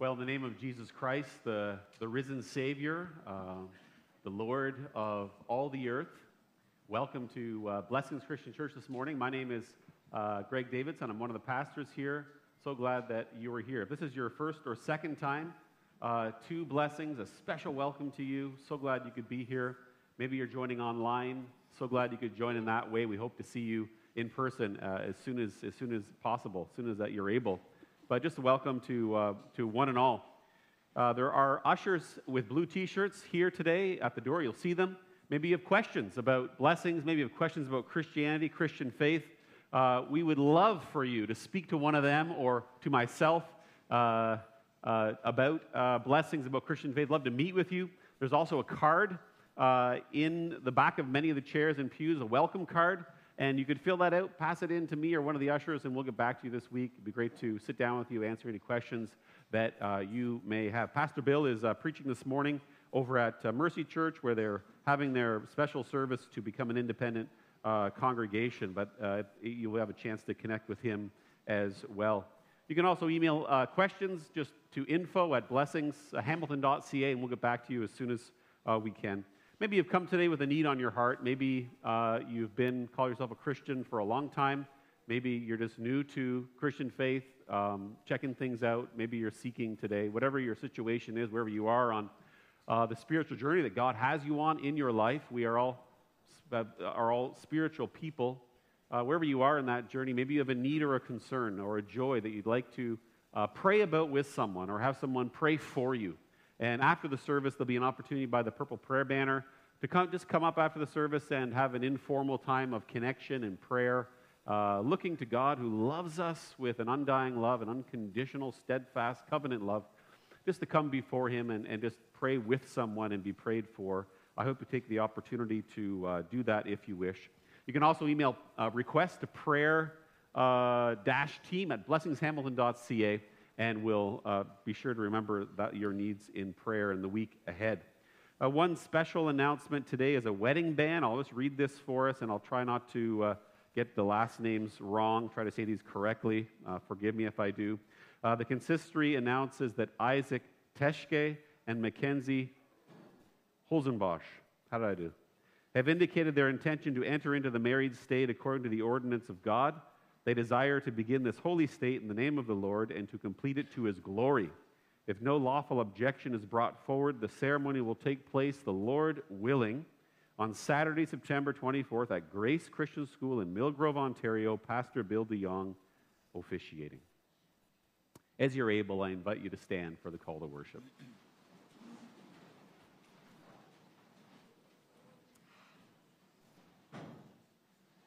Well, in the name of Jesus Christ, the, the risen Savior, uh, the Lord of all the earth, welcome to uh, Blessings Christian Church this morning. My name is uh, Greg Davidson. I'm one of the pastors here. So glad that you are here. If this is your first or second time, uh, to blessings, a special welcome to you. So glad you could be here. Maybe you're joining online. So glad you could join in that way. We hope to see you in person uh, as soon as as soon as possible, as soon as that you're able. But just welcome to, uh, to one and all. Uh, there are ushers with blue t shirts here today at the door. You'll see them. Maybe you have questions about blessings, maybe you have questions about Christianity, Christian faith. Uh, we would love for you to speak to one of them or to myself uh, uh, about uh, blessings, about Christian faith. Love to meet with you. There's also a card in the back of many of the chairs and pews, a welcome card. And you could fill that out, pass it in to me or one of the ushers, and we'll get back to you this week. It'd be great to sit down with you, answer any questions that uh, you may have. Pastor Bill is uh, preaching this morning over at uh, Mercy Church, where they're having their special service to become an independent uh, congregation, but uh, you'll have a chance to connect with him as well. You can also email uh, questions just to info at blessingshamilton.ca, and we'll get back to you as soon as we can. Maybe you've come today with a need on your heart. Maybe uh, you've been, call yourself a Christian for a long time. Maybe you're just new to Christian faith, um, checking things out. Maybe you're seeking today. Whatever your situation is, wherever you are on uh, the spiritual journey that God has you on in your life, we are all, uh, are all spiritual people. Uh, wherever you are in that journey, maybe you have a need or a concern or a joy that you'd like to uh, pray about with someone or have someone pray for you. And after the service, there'll be an opportunity by the purple prayer banner to come, just come up after the service and have an informal time of connection and prayer, uh, looking to God who loves us with an undying love, an unconditional, steadfast, covenant love, just to come before Him and, and just pray with someone and be prayed for. I hope you take the opportunity to uh, do that if you wish. You can also email uh, request to prayer uh, dash team at blessingshamilton.ca and we'll uh, be sure to remember your needs in prayer in the week ahead. Uh, one special announcement today is a wedding ban. I'll just read this for us, and I'll try not to uh, get the last names wrong, try to say these correctly. Uh, forgive me if I do. Uh, the consistory announces that Isaac Teschke and Mackenzie Holzenbosch, how did I do? Have indicated their intention to enter into the married state according to the ordinance of God they desire to begin this holy state in the name of the Lord and to complete it to his glory. If no lawful objection is brought forward, the ceremony will take place, the Lord willing, on Saturday, September 24th at Grace Christian School in Millgrove, Ontario, Pastor Bill DeYoung officiating. As you're able, I invite you to stand for the call to worship.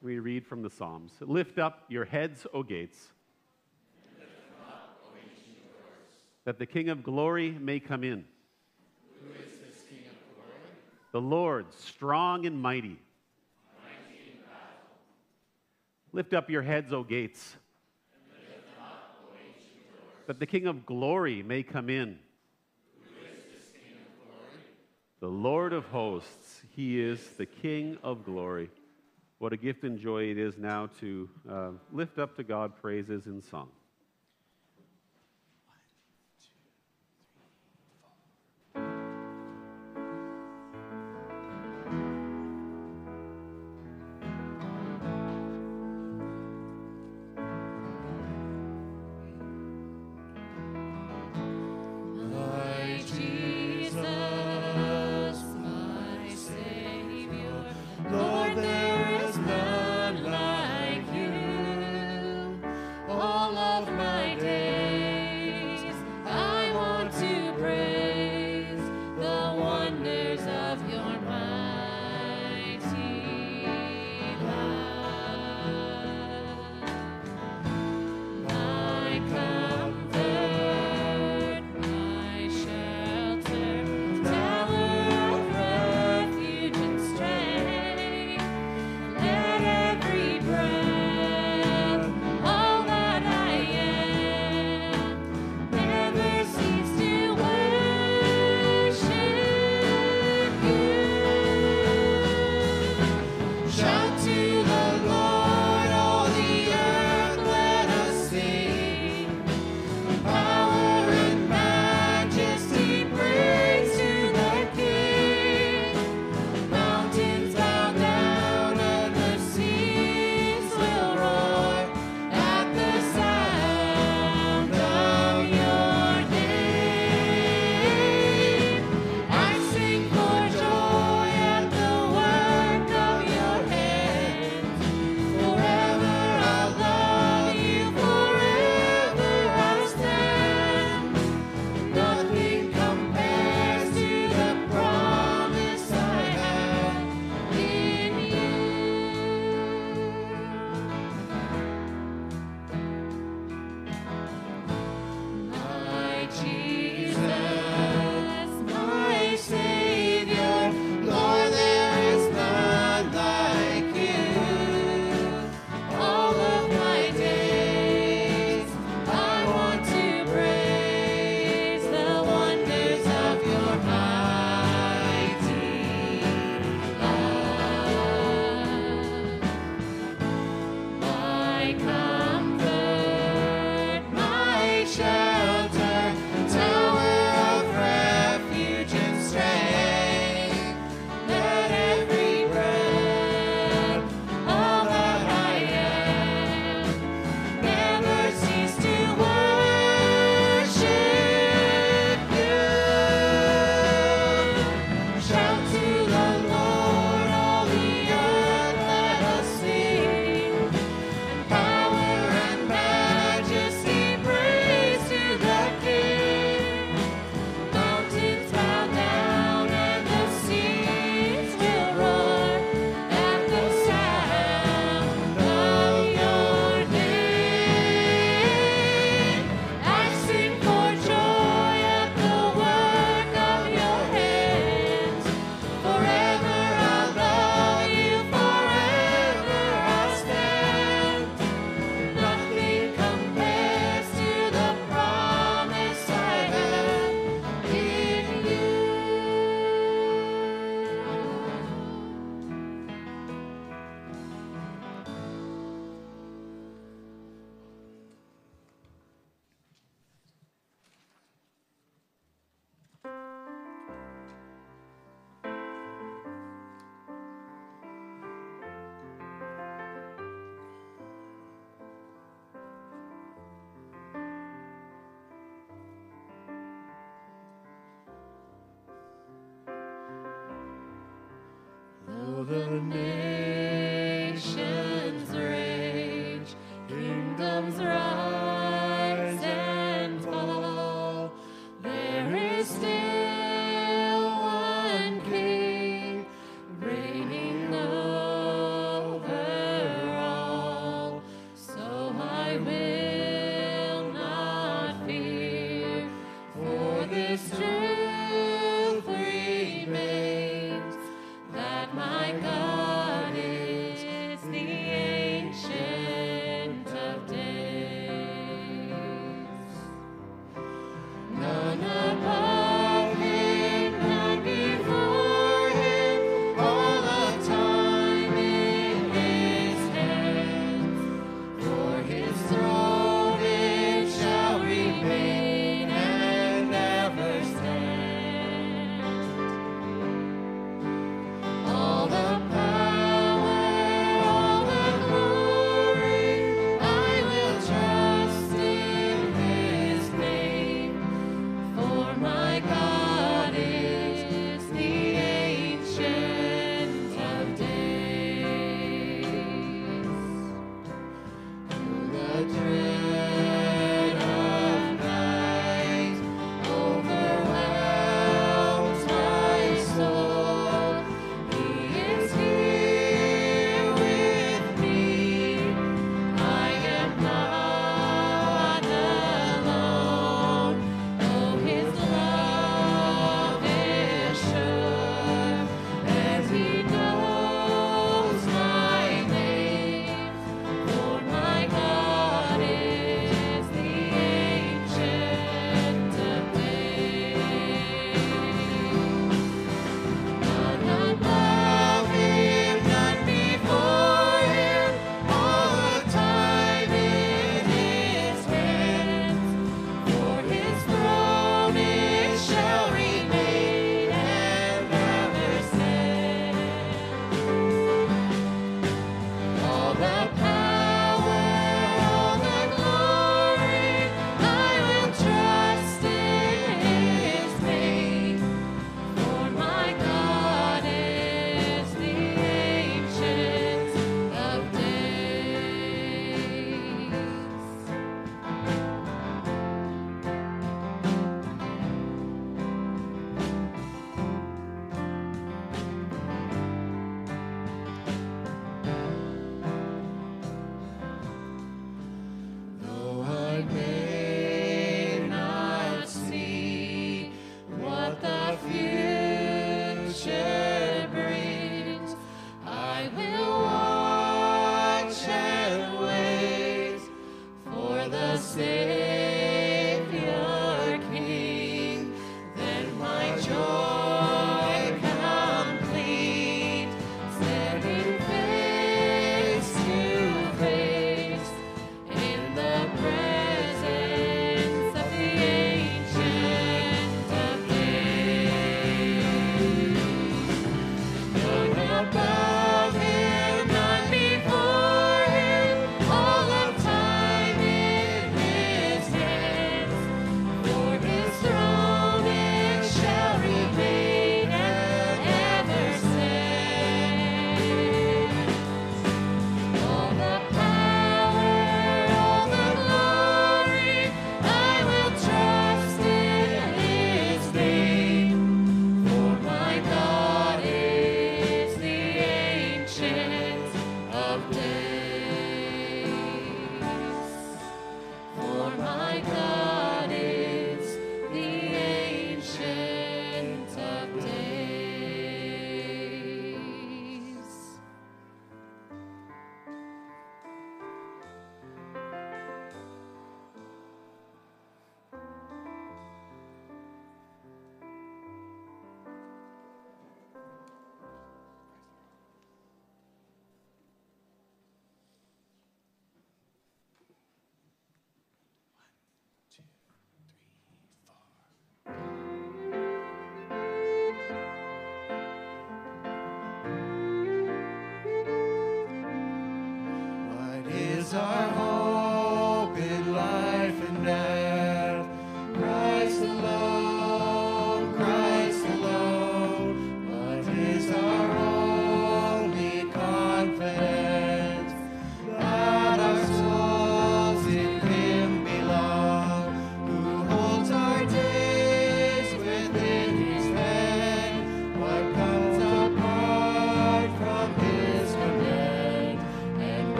We read from the Psalms Lift up your heads, O gates, that the King of glory may come in. Who is this King of glory? The Lord, strong and mighty. Lift up your heads, O gates, that the King of glory may come in. The Lord of hosts, he is the King of glory. What a gift and joy it is now to uh, lift up to God praises in song.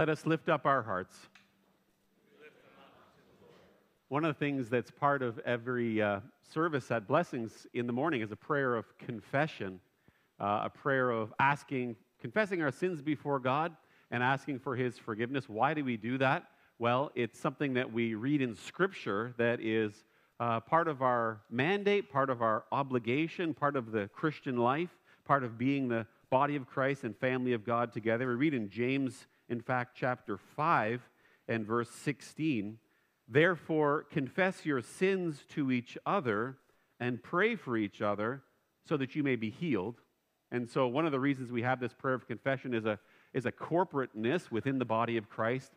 Let us lift up our hearts. One of the things that's part of every uh, service at Blessings in the morning is a prayer of confession, uh, a prayer of asking, confessing our sins before God and asking for His forgiveness. Why do we do that? Well, it's something that we read in Scripture that is uh, part of our mandate, part of our obligation, part of the Christian life, part of being the body of Christ and family of God together. We read in James, in fact, chapter 5 and verse 16 Therefore, confess your sins to each other and pray for each other so that you may be healed. And so, one of the reasons we have this prayer of confession is a, is a corporateness within the body of Christ.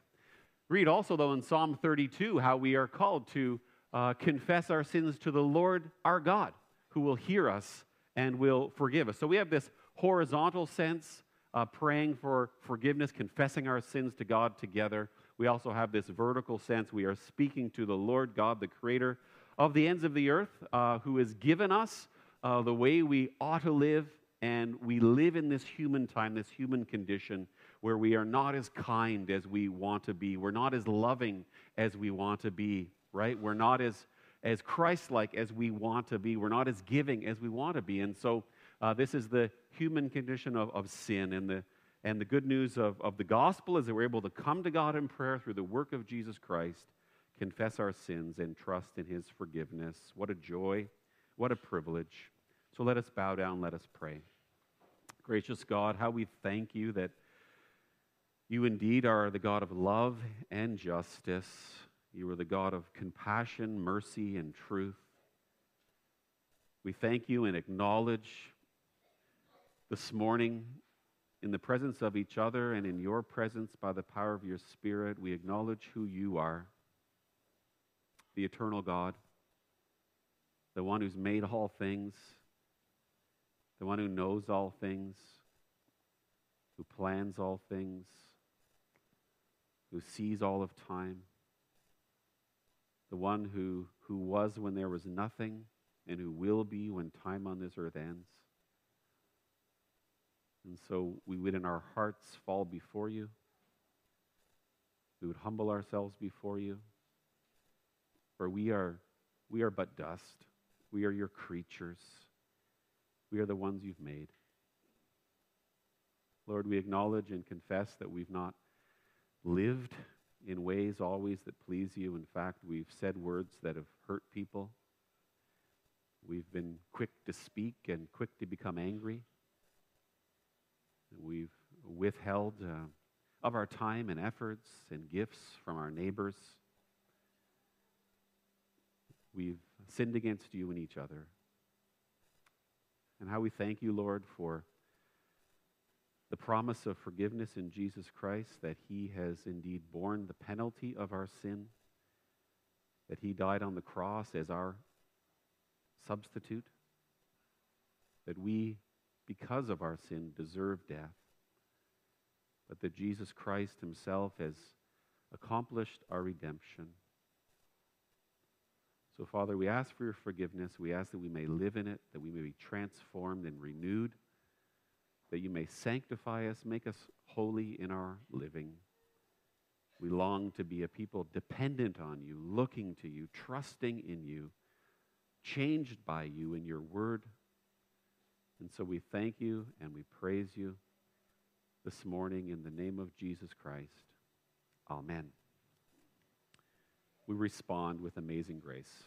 Read also, though, in Psalm 32, how we are called to uh, confess our sins to the Lord our God, who will hear us and will forgive us. So, we have this horizontal sense, uh, praying for forgiveness, confessing our sins to God together. We also have this vertical sense. We are speaking to the Lord God, the creator of the ends of the earth, uh, who has given us uh, the way we ought to live. And we live in this human time, this human condition, where we are not as kind as we want to be. We're not as loving as we want to be, right? We're not as, as Christ like as we want to be. We're not as giving as we want to be. And so, uh, this is the human condition of, of sin. And the, and the good news of, of the gospel is that we're able to come to God in prayer through the work of Jesus Christ, confess our sins, and trust in his forgiveness. What a joy, what a privilege. So let us bow down, let us pray. Gracious God, how we thank you that you indeed are the God of love and justice. You are the God of compassion, mercy, and truth. We thank you and acknowledge this morning in the presence of each other and in your presence by the power of your Spirit, we acknowledge who you are the eternal God, the one who's made all things, the one who knows all things, who plans all things, who sees all of time, the one who, who was when there was nothing and who will be when time on this earth ends. And so we would in our hearts fall before you. We would humble ourselves before you. For we are, we are but dust. We are your creatures. We are the ones you've made. Lord, we acknowledge and confess that we've not lived in ways always that please you. In fact, we've said words that have hurt people. We've been quick to speak and quick to become angry. We've withheld uh, of our time and efforts and gifts from our neighbors. We've sinned against you and each other. And how we thank you, Lord, for the promise of forgiveness in Jesus Christ, that He has indeed borne the penalty of our sin, that He died on the cross as our substitute, that we because of our sin, deserve death, but that Jesus Christ himself has accomplished our redemption. So, Father, we ask for your forgiveness. We ask that we may live in it, that we may be transformed and renewed, that you may sanctify us, make us holy in our living. We long to be a people dependent on you, looking to you, trusting in you, changed by you in your word and so we thank you and we praise you this morning in the name of Jesus Christ. Amen. We respond with amazing grace.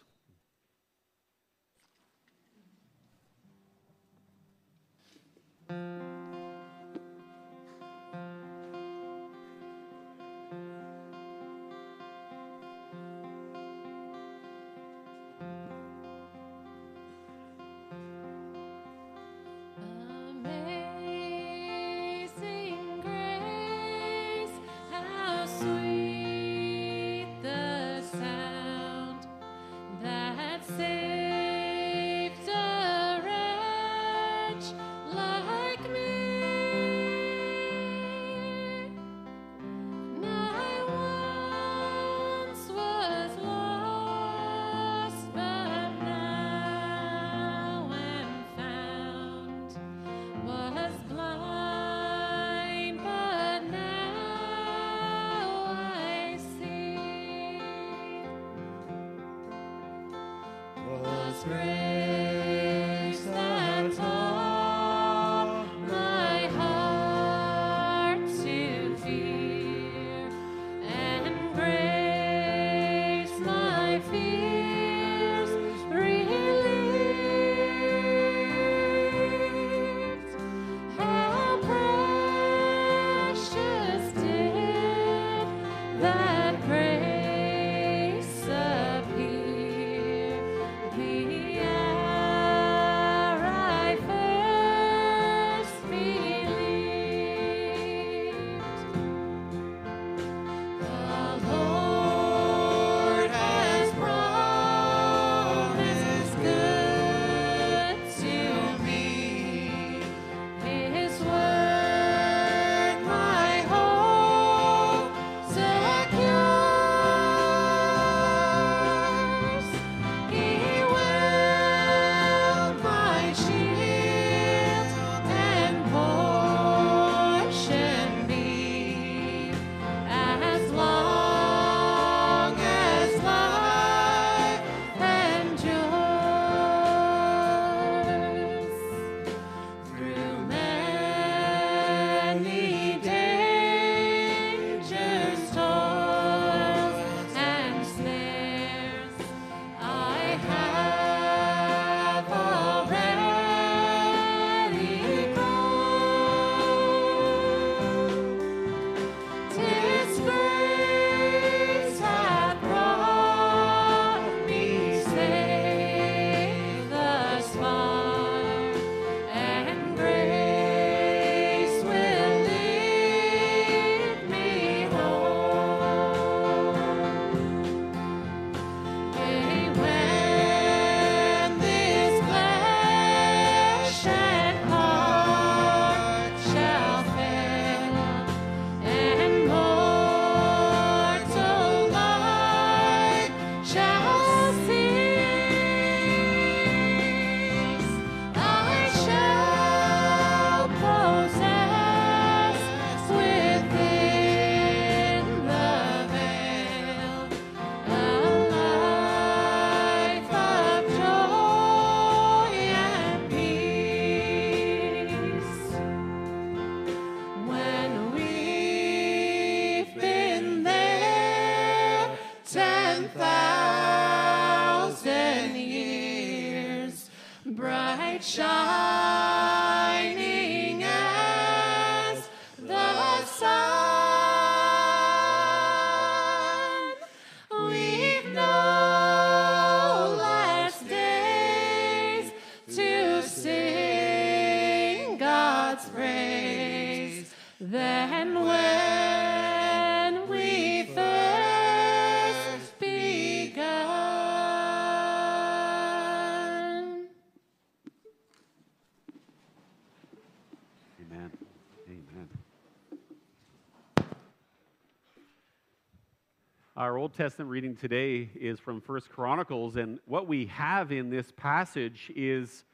Testament reading today is from First Chronicles, and what we have in this passage is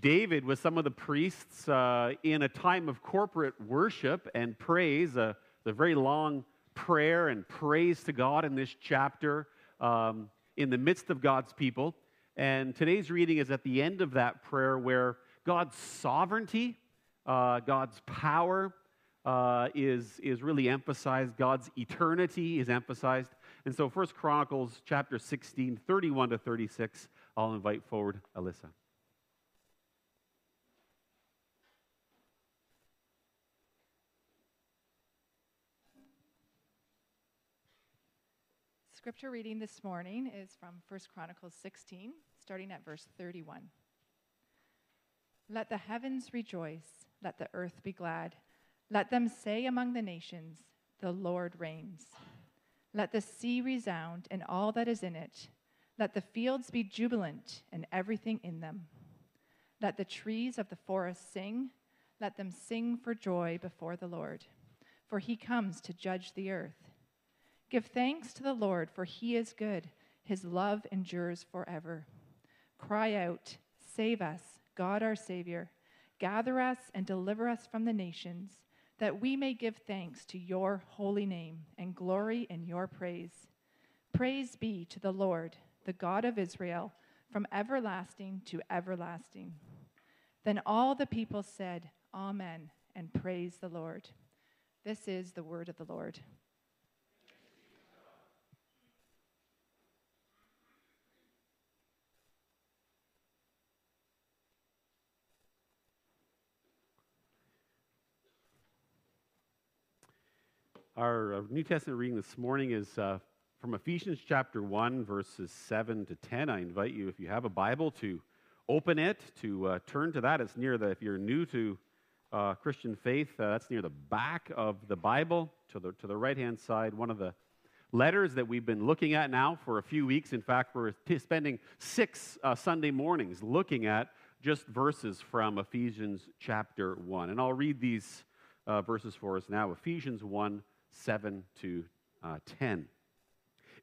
David with some of the priests uh, in a time of corporate worship and praise, a, a very long prayer and praise to God in this chapter um, in the midst of God's people. And today's reading is at the end of that prayer where God's sovereignty, uh, God's power uh, is, is really emphasized, God's eternity is emphasized. And so, First Chronicles chapter 16, 31 to 36, I'll invite forward Alyssa. Scripture reading this morning is from 1 Chronicles 16, starting at verse 31. Let the heavens rejoice, let the earth be glad. Let them say among the nations, The Lord reigns. Let the sea resound and all that is in it. Let the fields be jubilant and everything in them. Let the trees of the forest sing. Let them sing for joy before the Lord, for he comes to judge the earth. Give thanks to the Lord, for he is good. His love endures forever. Cry out, Save us, God our Savior. Gather us and deliver us from the nations, that we may give thanks to your holy name and glory in your praise. Praise be to the Lord, the God of Israel, from everlasting to everlasting. Then all the people said, Amen, and praise the Lord. This is the word of the Lord. Our uh, New Testament reading this morning is uh, from Ephesians chapter 1, verses 7 to 10. I invite you, if you have a Bible, to open it, to uh, turn to that. It's near the, if you're new to uh, Christian faith, uh, that's near the back of the Bible, to the, to the right hand side. One of the letters that we've been looking at now for a few weeks. In fact, we're t- spending six uh, Sunday mornings looking at just verses from Ephesians chapter 1. And I'll read these verses for us now Ephesians 1 7 to uh, 10.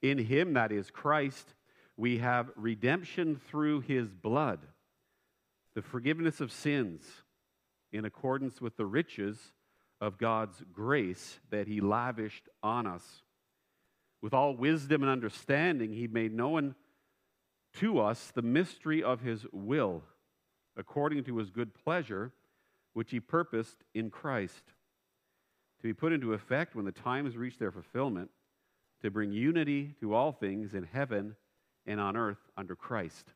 In him, that is Christ, we have redemption through his blood, the forgiveness of sins in accordance with the riches of God's grace that he lavished on us. With all wisdom and understanding, he made known to us the mystery of his will, according to his good pleasure, which he purposed in Christ to be put into effect when the times reach their fulfillment, to bring unity to all things in heaven and on earth under Christ.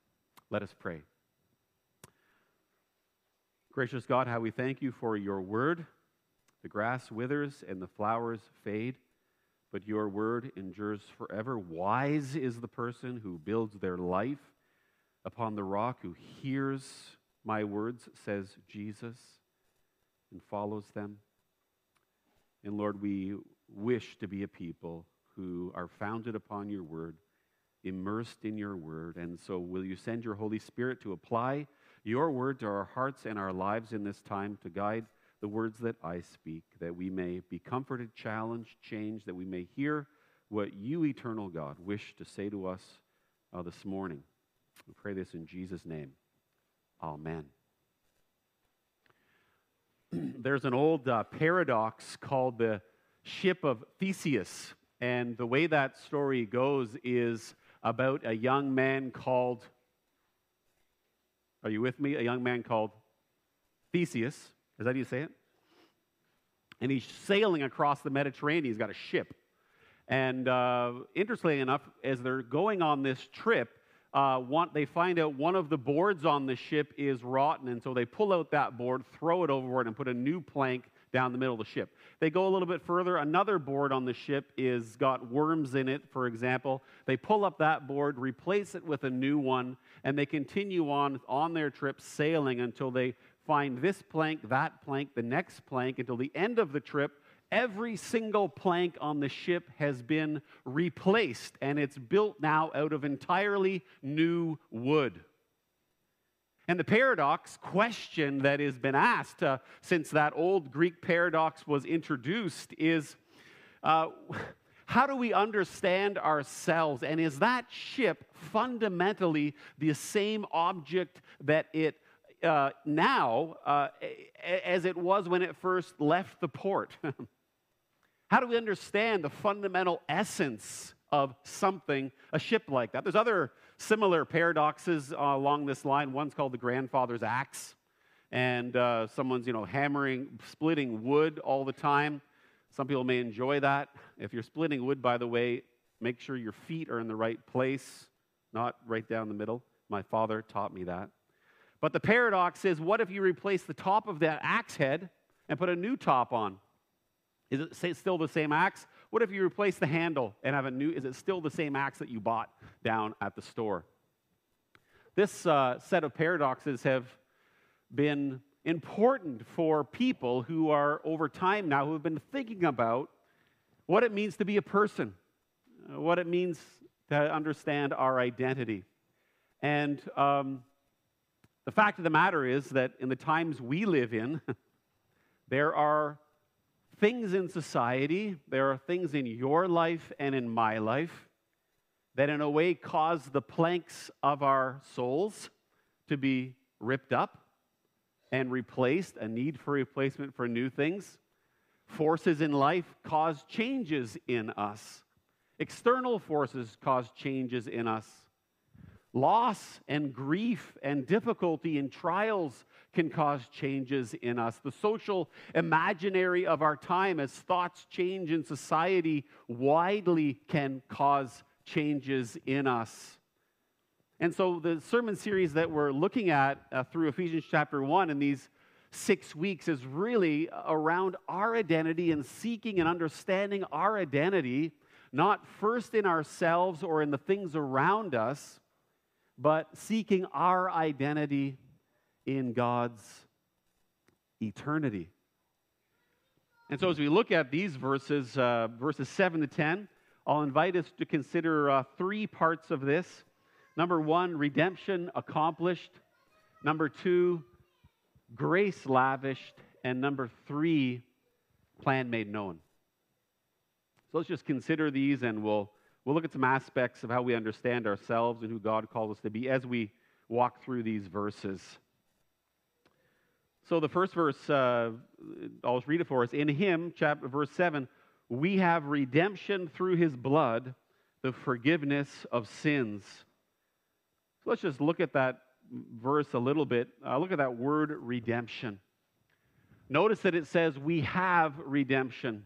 Let us pray. Gracious God, how we thank you for your word. The grass withers and the flowers fade, but your word endures forever. Wise is the person who builds their life upon the rock, who hears my words, says Jesus, and follows them. And Lord, we wish to be a people who are founded upon your word, immersed in your word. And so, will you send your Holy Spirit to apply your word to our hearts and our lives in this time to guide the words that I speak, that we may be comforted, challenged, changed, that we may hear what you, eternal God, wish to say to us uh, this morning. We pray this in Jesus' name. Amen. There's an old uh, paradox called the ship of Theseus. And the way that story goes is about a young man called, are you with me? A young man called Theseus. Is that how you say it? And he's sailing across the Mediterranean. He's got a ship. And uh, interestingly enough, as they're going on this trip, uh, one, they find out one of the boards on the ship is rotten, and so they pull out that board, throw it overboard, and put a new plank down the middle of the ship. They go a little bit further. Another board on the ship is got worms in it, for example. They pull up that board, replace it with a new one, and they continue on on their trip sailing until they find this plank, that plank, the next plank, until the end of the trip every single plank on the ship has been replaced and it's built now out of entirely new wood. And the paradox question that has been asked uh, since that old Greek paradox was introduced is uh, how do we understand ourselves? And is that ship fundamentally the same object that it uh, now uh, as it was when it first left the port? How do we understand the fundamental essence of something, a ship like that? There's other similar paradoxes uh, along this line. One's called the grandfather's axe, and uh, someone's, you know, hammering, splitting wood all the time. Some people may enjoy that. If you're splitting wood, by the way, make sure your feet are in the right place, not right down the middle. My father taught me that. But the paradox is what if you replace the top of that axe head and put a new top on? Is it still the same axe? What if you replace the handle and have a new? Is it still the same axe that you bought down at the store? This uh, set of paradoxes have been important for people who are over time now who have been thinking about what it means to be a person, uh, what it means to understand our identity. And um, the fact of the matter is that in the times we live in, there are things in society, there are things in your life and in my life that, in a way, cause the planks of our souls to be ripped up and replaced, a need for replacement for new things. Forces in life cause changes in us. External forces cause changes in us. Loss and grief and difficulty and trials can cause changes in us. The social imaginary of our time, as thoughts change in society, widely can cause changes in us. And so, the sermon series that we're looking at uh, through Ephesians chapter 1 in these six weeks is really around our identity and seeking and understanding our identity, not first in ourselves or in the things around us, but seeking our identity in God's eternity. And so, as we look at these verses, uh, verses 7 to 10, I'll invite us to consider uh, three parts of this. Number one, redemption accomplished. Number two, grace lavished. And number three, plan made known. So let's just consider these and we'll, we'll look at some aspects of how we understand ourselves and who God calls us to be as we walk through these verses. So the first verse, uh, I'll just read it for us. In Him, chapter verse seven, we have redemption through His blood, the forgiveness of sins. So let's just look at that verse a little bit. Uh, look at that word redemption. Notice that it says we have redemption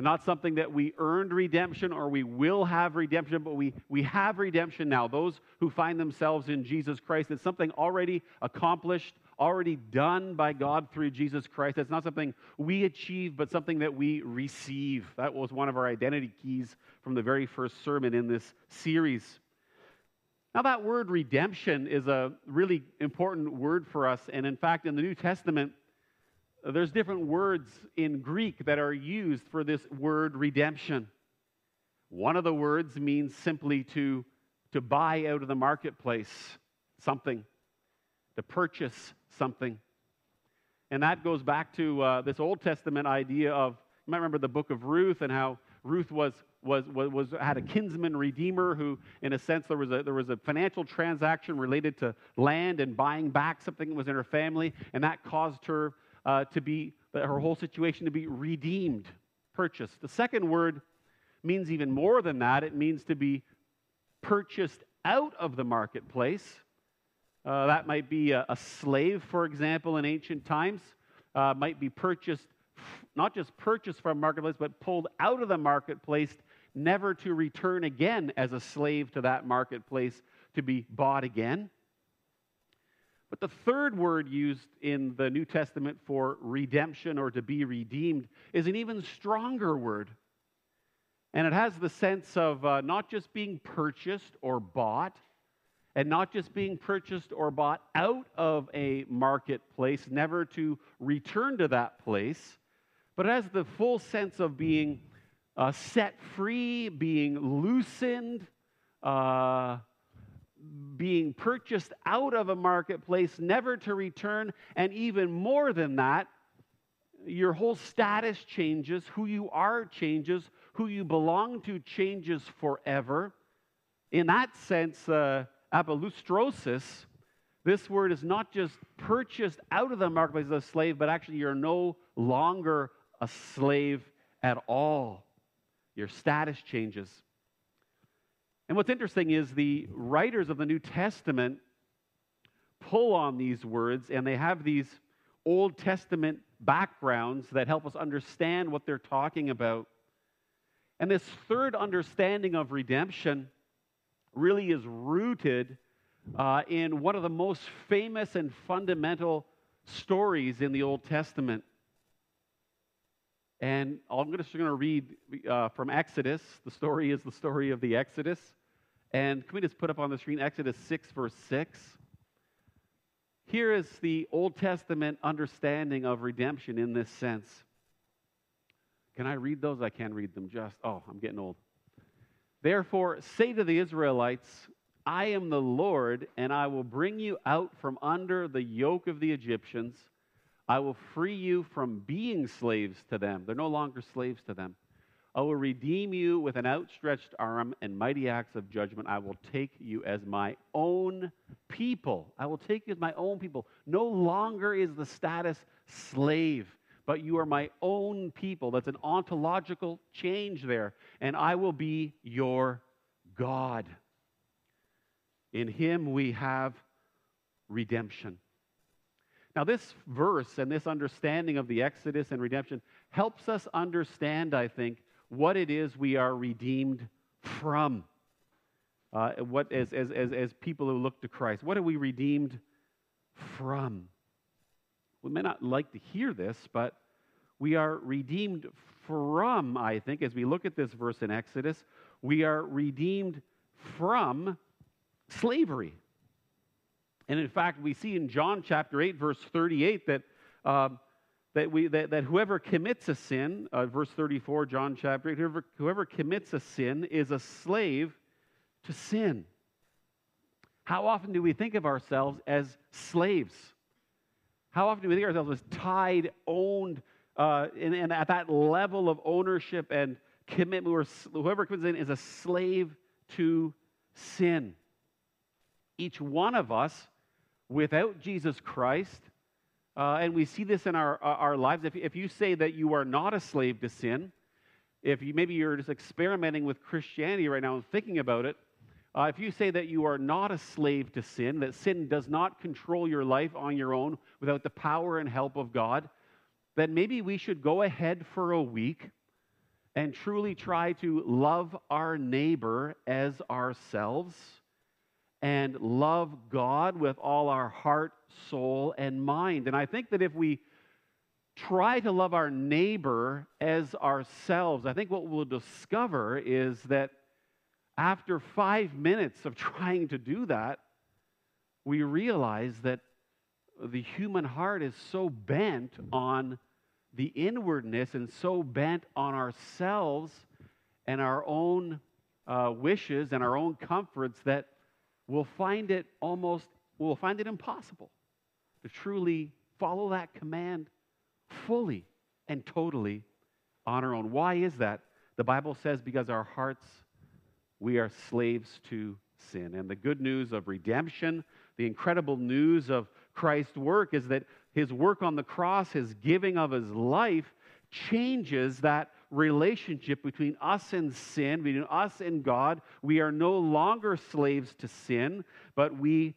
and not something that we earned redemption or we will have redemption, but we, we have redemption now. Those who find themselves in Jesus Christ, it's something already accomplished, already done by God through Jesus Christ. It's not something we achieve, but something that we receive. That was one of our identity keys from the very first sermon in this series. Now, that word redemption is a really important word for us. And in fact, in the New Testament, there's different words in Greek that are used for this word redemption. One of the words means simply to, to buy out of the marketplace something, to purchase something. And that goes back to uh, this Old Testament idea of, you might remember the book of Ruth and how Ruth was, was, was, was, had a kinsman redeemer who, in a sense, there was a, there was a financial transaction related to land and buying back something that was in her family, and that caused her uh, to be, her whole situation to be redeemed, purchased. The second word means even more than that. It means to be purchased out of the marketplace. Uh, that might be a, a, slave, for example, in ancient times. Uh, might be purchased, not just purchased from marketplace, but pulled out of the marketplace, never to return again as a slave to that marketplace to be bought again. But the third word used in the New Testament for redemption or to be redeemed is an even stronger word. And it has the sense of uh, not just being purchased or bought, and not just being purchased or bought out of a marketplace, never to return to that place, but it has the full sense of being uh, set free, being loosened, uh, being purchased out of a marketplace, never to return, and even more than that, your whole status changes, who you are changes, who you belong to changes forever. In that sense, uh, apolustrosis, this word is not just purchased out of the marketplace as a slave, but actually you're no longer a slave at all. Your status changes. And what's interesting is the writers of the New Testament pull on these words and they have these Old Testament backgrounds that help us understand what they're talking about. And this third understanding of redemption really is rooted uh, in one of the most famous and fundamental stories in the Old Testament. And I'm just going to read uh, from Exodus. The story is the story of the Exodus. And can we just put up on the screen Exodus 6, verse 6? Here is the Old Testament understanding of redemption in this sense. Can I read those? I can't read them just. Oh, I'm getting old. Therefore, say to the Israelites, I am the Lord, and I will bring you out from under the yoke of the Egyptians. I will free you from being slaves to them. They're no longer slaves to them. I will redeem you with an outstretched arm and mighty acts of judgment. I will take you as my own people. I will take you as my own people. No longer is the status slave, but you are my own people. That's an ontological change there. And I will be your God. In him we have redemption. Now, this verse and this understanding of the Exodus and redemption helps us understand, I think, what it is we are redeemed from. Uh, what, as, as, as, as people who look to Christ, what are we redeemed from? We may not like to hear this, but we are redeemed from, I think, as we look at this verse in Exodus, we are redeemed from slavery. And in fact, we see in John chapter 8, verse 38, that, um, that, we, that, that whoever commits a sin, uh, verse 34, John chapter 8, whoever, whoever commits a sin is a slave to sin. How often do we think of ourselves as slaves? How often do we think of ourselves as tied, owned, uh, and, and, at that level of ownership and commitment, whoever comes in is a slave to sin? Each one of us without Jesus Christ, uh, and we see this in our, uh, our lives. If, if you say that you are not a slave to sin, if you, maybe you're just experimenting with Christianity right now and thinking about it, uh, if you say that you are not a slave to sin, that sin does not control your life on your own without the power and help of God, then maybe we should go ahead for a week and truly try to love our neighbor as ourselves and love God with all our heart, soul, and mind. And I think that if we try to love our neighbor as ourselves, I think what we'll discover is that after five minutes of trying to do that, we realize that the human heart is so bent on the inwardness and so bent on ourselves and our own uh, wishes and our own comforts that we'll find it almost, we'll find it impossible to truly follow that command fully and totally on our own. Why is that? The Bible says because our hearts, we are slaves to sin. And the good news of redemption, the incredible news of Christ's work is that his work on the cross, his giving of his life, changes that relationship between us and sin, between us and God. We are no longer slaves to sin, but we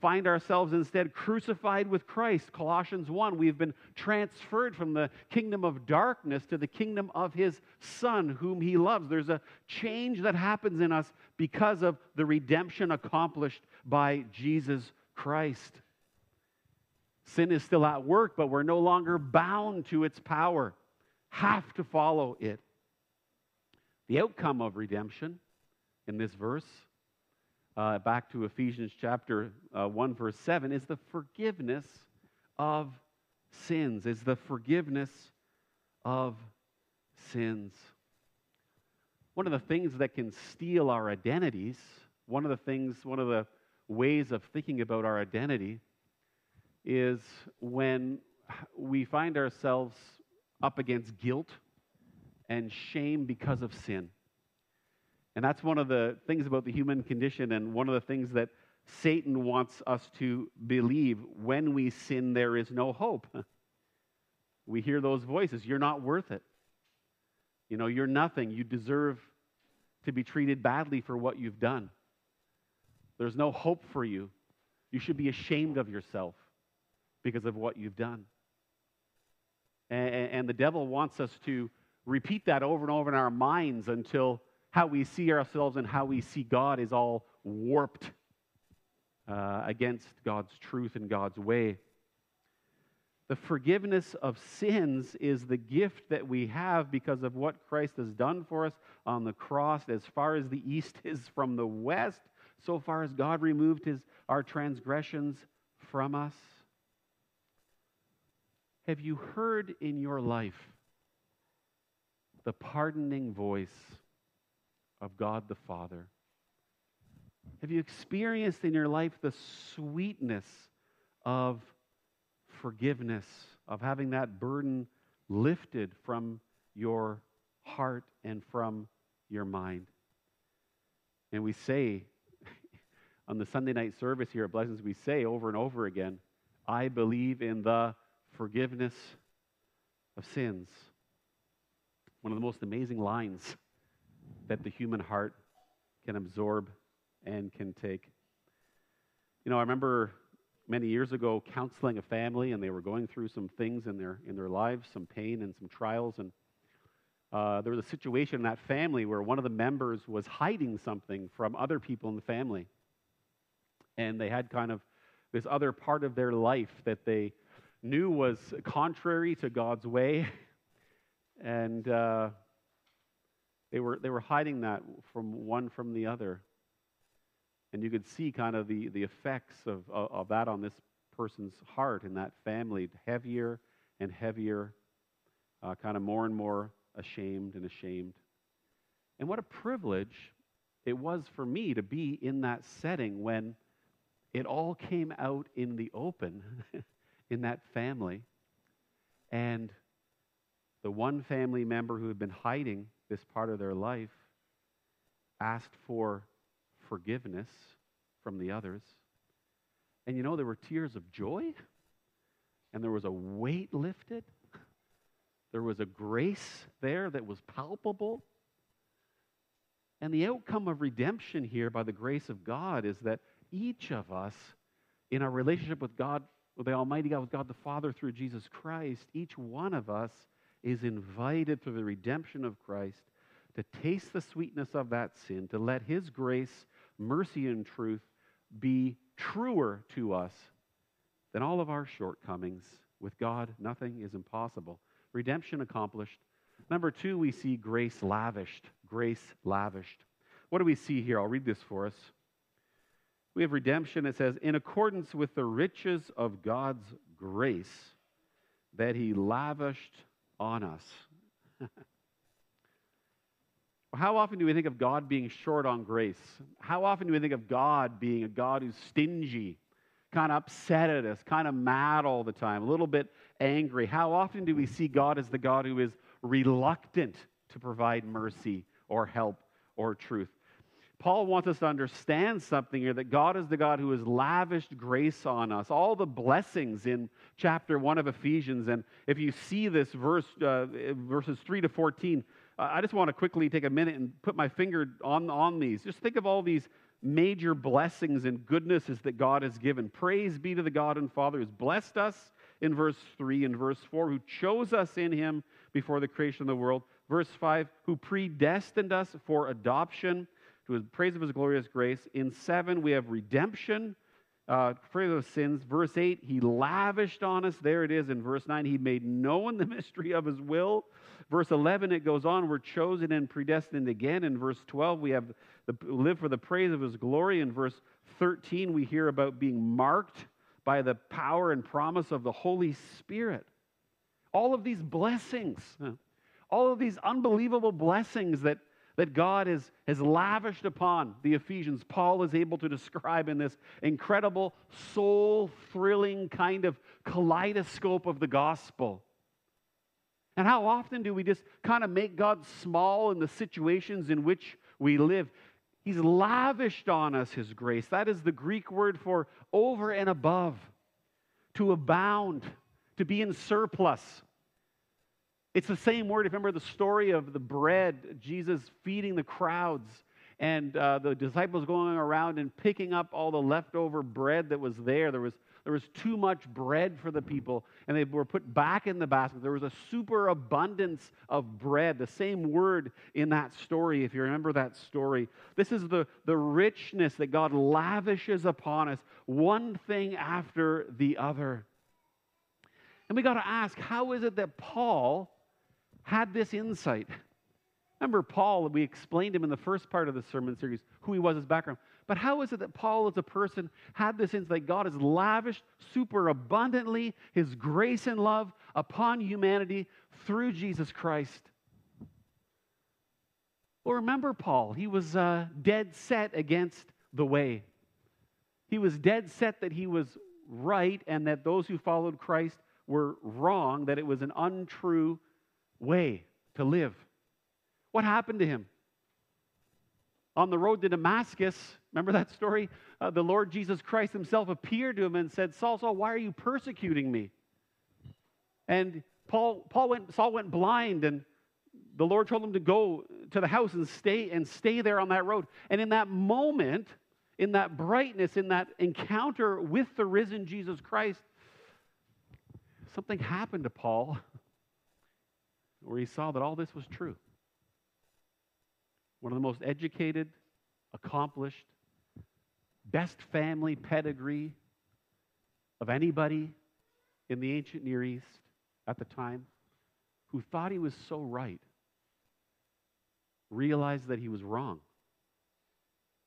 find ourselves instead crucified with Christ. Colossians 1, we've been transferred from the kingdom of darkness to the kingdom of his Son, whom he loves. There's a change that happens in us because of the redemption accomplished by Jesus Christ. Sin is still at work, but we're no longer bound to its power have to follow it. The outcome of redemption in this verse, uh, back to Ephesians chapter uh, 1, verse 7, is the forgiveness of sins, is the forgiveness of sins. One of the things that can steal our identities, one of the things, one of the ways of thinking about our identity is when we find ourselves up against guilt and shame because of sin. And that's one of the things about the human condition, and one of the things that Satan wants us to believe. When we sin, there is no hope. We hear those voices you're not worth it. You know, you're nothing. You deserve to be treated badly for what you've done. There's no hope for you. You should be ashamed of yourself because of what you've done. And, and the devil wants us to repeat that over and over in our minds until how we see ourselves and how we see God is all warped uh, against God's truth and God's way. The forgiveness of sins is the gift that we have because of what Christ has done for us on the cross. As far as the east is from the west, so far as God removed his, our transgressions from us. Have you heard in your life the pardoning voice of God the Father? Have you experienced in your life the sweetness of forgiveness, of having that burden lifted from your heart and from your mind? And we say on the Sunday night service here at Blessings, we say over and over again, I believe in the forgiveness of sins. One of the most amazing lines that the human heart can absorb and can take. You know, I remember many years ago counseling a family, and they were going through some things in their in their lives, some pain and some trials, and uh, there was a situation in that family where one of the members was hiding something from other people in the family, and they had kind of this other part of their life that they knew was contrary to God's way, and uh, they were they were hiding that from one from the other. And you could see kind of the, the effects of, of, of that on this person's heart and that family, heavier and heavier, uh, kind of more and more ashamed and ashamed. And what a privilege it was for me to be in that setting when it all came out in the open in that family. And the one family member who had been hiding this part of their life asked for forgiveness from the others. And you know, there were tears of joy, and there was a weight lifted. There was a grace there that was palpable. And the outcome of redemption here by the grace of God is that each of us, in our relationship with God, with the Almighty God, with God the Father through Jesus Christ, each one of us is invited through the redemption of Christ to taste the sweetness of that sin, to let His grace mercy and truth be truer to us than all of our shortcomings. With God, nothing is impossible. Redemption accomplished. Number two, we see grace lavished. Grace lavished. What do we see here? I'll read this for us. We have redemption. It says, in accordance with the riches of God's grace that He lavished on us. How often do we think of God being short on grace? How often do we think of God being a God who's stingy, kind of upset at us, kind of mad all the time, a little bit angry? How often do we see God as the God who is reluctant to provide mercy or help or truth? Paul wants us to understand something here that God is the God who has lavished grace on us, all the blessings in chapter 1 of Ephesians. And if you see this verse, uh, verses 3 to 14, I just want to quickly take a minute and put my finger on, on these. Just think of all these major blessings and goodnesses that God has given. Praise be to the God and Father who's blessed us in verse 3 and verse 4, who chose us in him before the creation of the world. Verse 5, who predestined us for adoption to his praise of his glorious grace. In 7, we have redemption uh, for those sins. Verse 8, he lavished on us. There it is in verse 9. He made known the mystery of his will Verse 11, it goes on, we're chosen and predestined again. In verse 12, we have the, live for the praise of his glory. In verse 13, we hear about being marked by the power and promise of the Holy Spirit. All of these blessings, all of these unbelievable blessings that, that God has, has lavished upon the Ephesians, Paul is able to describe in this incredible, soul thrilling kind of kaleidoscope of the gospel. And how often do we just kind of make God small in the situations in which we live? He's lavished on us His grace. That is the Greek word for over and above, to abound, to be in surplus. It's the same word. If you remember the story of the bread, Jesus feeding the crowds, and uh, the disciples going around and picking up all the leftover bread that was there. There was there was too much bread for the people, and they were put back in the basket. There was a superabundance of bread, the same word in that story, if you remember that story. This is the, the richness that God lavishes upon us, one thing after the other. And we got to ask how is it that Paul had this insight? Remember, Paul, we explained him in the first part of the sermon series, who he was, his background. But how is it that Paul, as a person, had this insight? God has lavished super abundantly his grace and love upon humanity through Jesus Christ. Well, remember Paul. He was uh, dead set against the way. He was dead set that he was right and that those who followed Christ were wrong, that it was an untrue way to live. What happened to him? On the road to Damascus, remember that story? Uh, the Lord Jesus Christ himself appeared to him and said, Saul, Saul, why are you persecuting me? And Paul, Paul went, Saul went blind, and the Lord told him to go to the house and stay and stay there on that road. And in that moment, in that brightness, in that encounter with the risen Jesus Christ, something happened to Paul where he saw that all this was true. One of the most educated, accomplished, best family pedigree of anybody in the ancient Near East at the time who thought he was so right realized that he was wrong.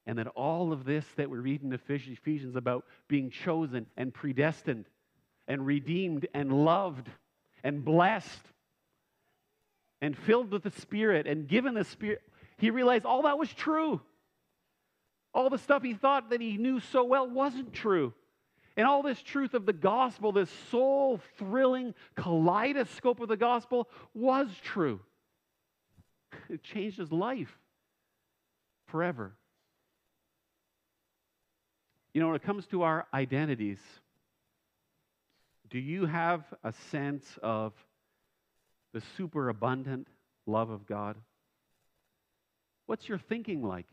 And that all of this that we read in Ephesians about being chosen and predestined and redeemed and loved and blessed and filled with the Spirit and given the Spirit, he realized all that was true. All the stuff he thought that he knew so well wasn't true. And all this truth of the gospel, this soul thrilling kaleidoscope of the gospel, was true. It changed his life forever. You know, when it comes to our identities, do you have a sense of the superabundant love of God? What's your thinking like?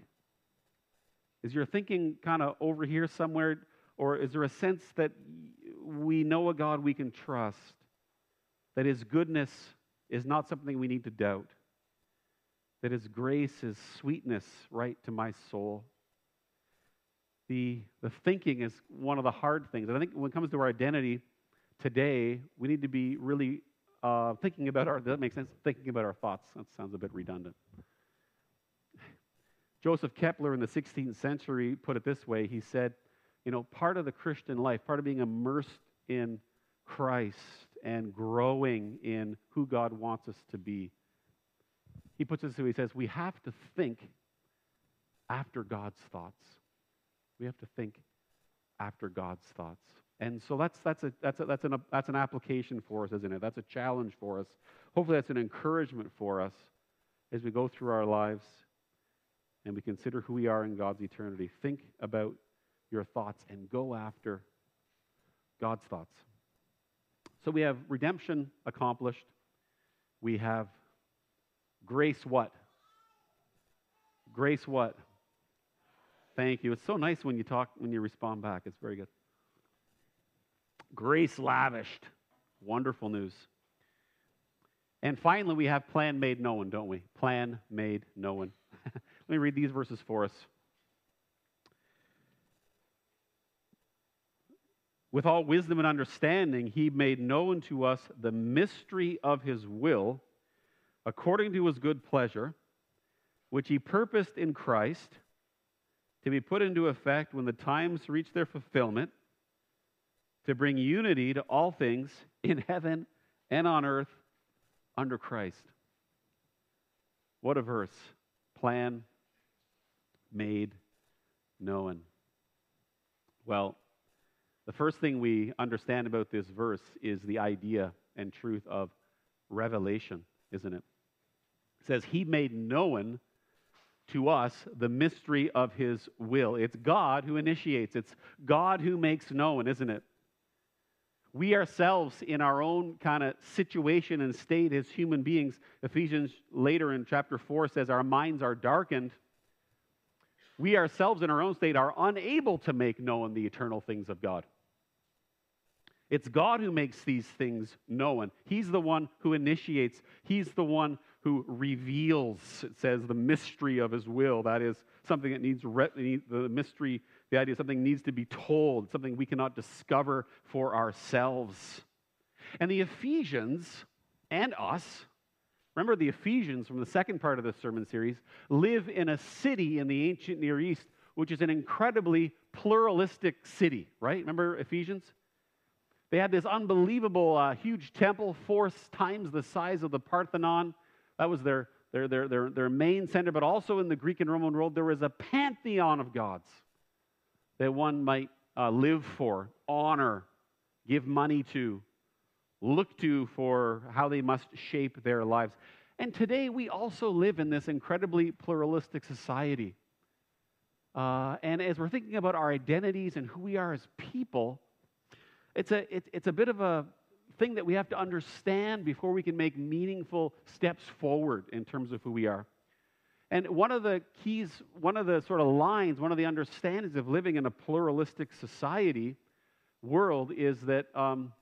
Is your thinking kind of over here somewhere, or is there a sense that we know a God we can trust, that His goodness is not something we need to doubt, that His grace is sweetness right to my soul? The, the thinking is one of the hard things. And I think when it comes to our identity today, we need to be really uh, thinking about our, that makes sense, thinking about our thoughts. That sounds a bit redundant. Joseph Kepler in the 16th century put it this way. He said, you know, part of the Christian life, part of being immersed in Christ and growing in who God wants us to be. He puts it this way he says, we have to think after God's thoughts. We have to think after God's thoughts. And so that's, that's, a, that's, a, that's, an, that's an application for us, isn't it? That's a challenge for us. Hopefully, that's an encouragement for us as we go through our lives and we consider who we are in God's eternity. Think about your thoughts and go after God's thoughts. So we have redemption accomplished. We have grace what? Grace what? Thank you. It's so nice when you talk, when you respond back. It's very good. Grace lavished. Wonderful news. And finally, we have plan made known, don't we? Plan made known. Let me read these verses for us. With all wisdom and understanding, he made known to us the mystery of his will, according to his good pleasure, which he purposed in Christ to be put into effect when the times reach their fulfillment to bring unity to all things in heaven and on earth under Christ. What a verse. Plan made known. Well, the first thing we understand about this verse is the idea and truth of revelation, isn't it? It says, He made known to us the mystery of His will. It's God who initiates, it's God who makes known, isn't it? We ourselves in our own kind of situation and state as human beings ephesians later in chapter 4 says our minds are darkened. We ourselves in our own state are unable to make known the eternal things of god. It's god who makes these things known. He's the one who initiates. He's the one who reveals it says the mystery of his will. That is something that needs re- the mystery the idea something needs to be told, something we cannot discover for ourselves. And the Ephesians and us, remember the Ephesians from the second part of the sermon series, live in a city in the ancient Near East, which is an incredibly pluralistic city, right? Remember Ephesians? They had this unbelievable, uh, huge temple, four times the size of the Parthenon. That was their, their, their, their, their main center, but also in the Greek and Roman world, there was a pantheon of gods that one might uh, live for, honor, give money to, look to for how they must shape their lives. And today we also live in this incredibly pluralistic society. Uh, and as we're thinking about our identities and who we are as people, it's a, it, it's a bit of a thing that we have to understand before we can make meaningful steps forward in terms of who we are. And one of the keys, one of the sort of lines, one of the understandings of living in a pluralistic society world is that um,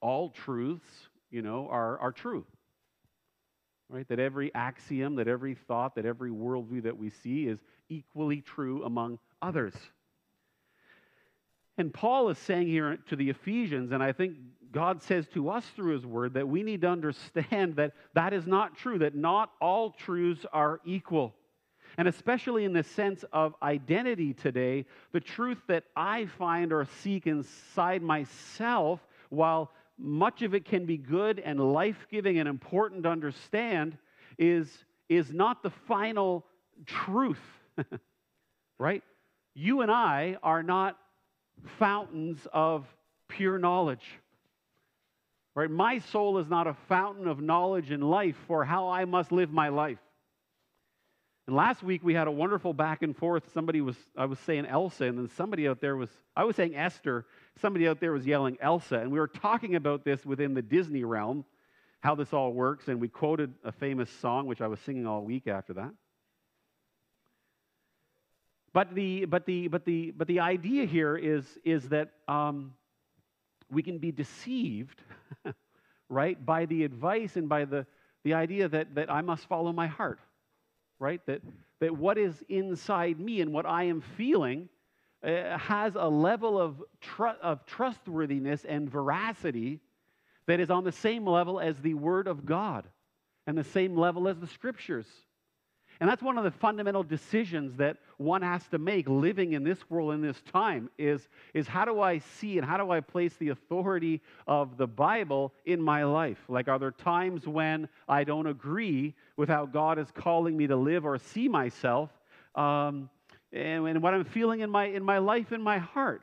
all truths, you know, are, are true. Right? That every axiom, that every thought, that every worldview that we see is equally true among others. And Paul is saying here to the Ephesians, and I think God says to us through his word that we need to understand that that is not true, that not all truths are equal. And especially in the sense of identity today, the truth that I find or seek inside myself, while much of it can be good and life giving and important to understand, is, is not the final truth. right? You and I are not fountains of pure knowledge. Right? My soul is not a fountain of knowledge and life for how I must live my life. And last week we had a wonderful back and forth. Somebody was, I was saying Elsa, and then somebody out there was, I was saying Esther. Somebody out there was yelling Elsa. And we were talking about this within the Disney realm, how this all works. And we quoted a famous song, which I was singing all week after that. But the, but the, but the, but the idea here is, is that um, we can be deceived, right, by the advice and by the, the idea that, that I must follow my heart, right? That, that what is inside me and what I am feeling uh, has a level of, tr- of trustworthiness and veracity that is on the same level as the Word of God and the same level as the Scriptures. And that's one of the fundamental decisions that one has to make living in this world in this time is, is how do I see and how do I place the authority of the Bible in my life? Like, are there times when I don't agree with how God is calling me to live or see myself um, and, and what I'm feeling in my, in my life, in my heart?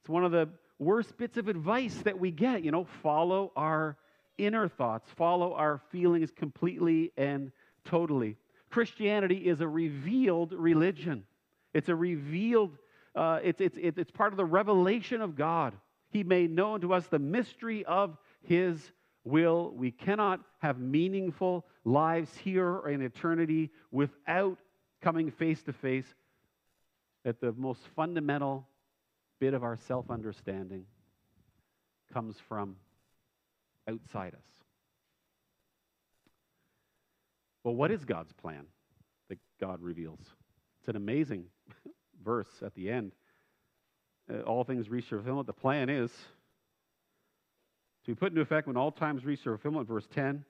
It's one of the worst bits of advice that we get, you know, follow our inner thoughts, follow our feelings completely and totally. Christianity is a revealed religion. It's a revealed, uh, it's, it's, it's part of the revelation of God. He made known to us the mystery of His will. We cannot have meaningful lives here or in eternity without coming face to face at the most fundamental bit of our self understanding comes from outside us. Well, what is God's plan that God reveals? It's an amazing verse at the end. Uh, all things reach their fulfillment. The plan is to be put into effect when all times reach their fulfillment, verse 10,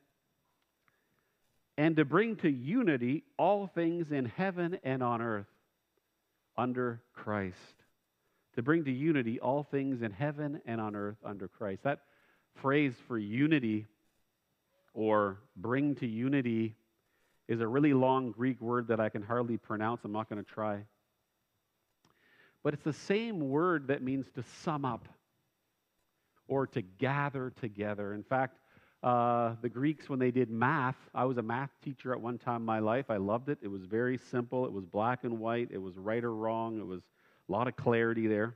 and to bring to unity all things in heaven and on earth under Christ. To bring to unity all things in heaven and on earth under Christ. That phrase for unity or bring to unity is a really long Greek word that I can hardly pronounce. I'm not going to try. But it's the same word that means to sum up or to gather together. In fact, uh, the Greeks, when they did math, I was a math teacher at one time in my life. I loved it. It was very simple, it was black and white, it was right or wrong, it was a lot of clarity there.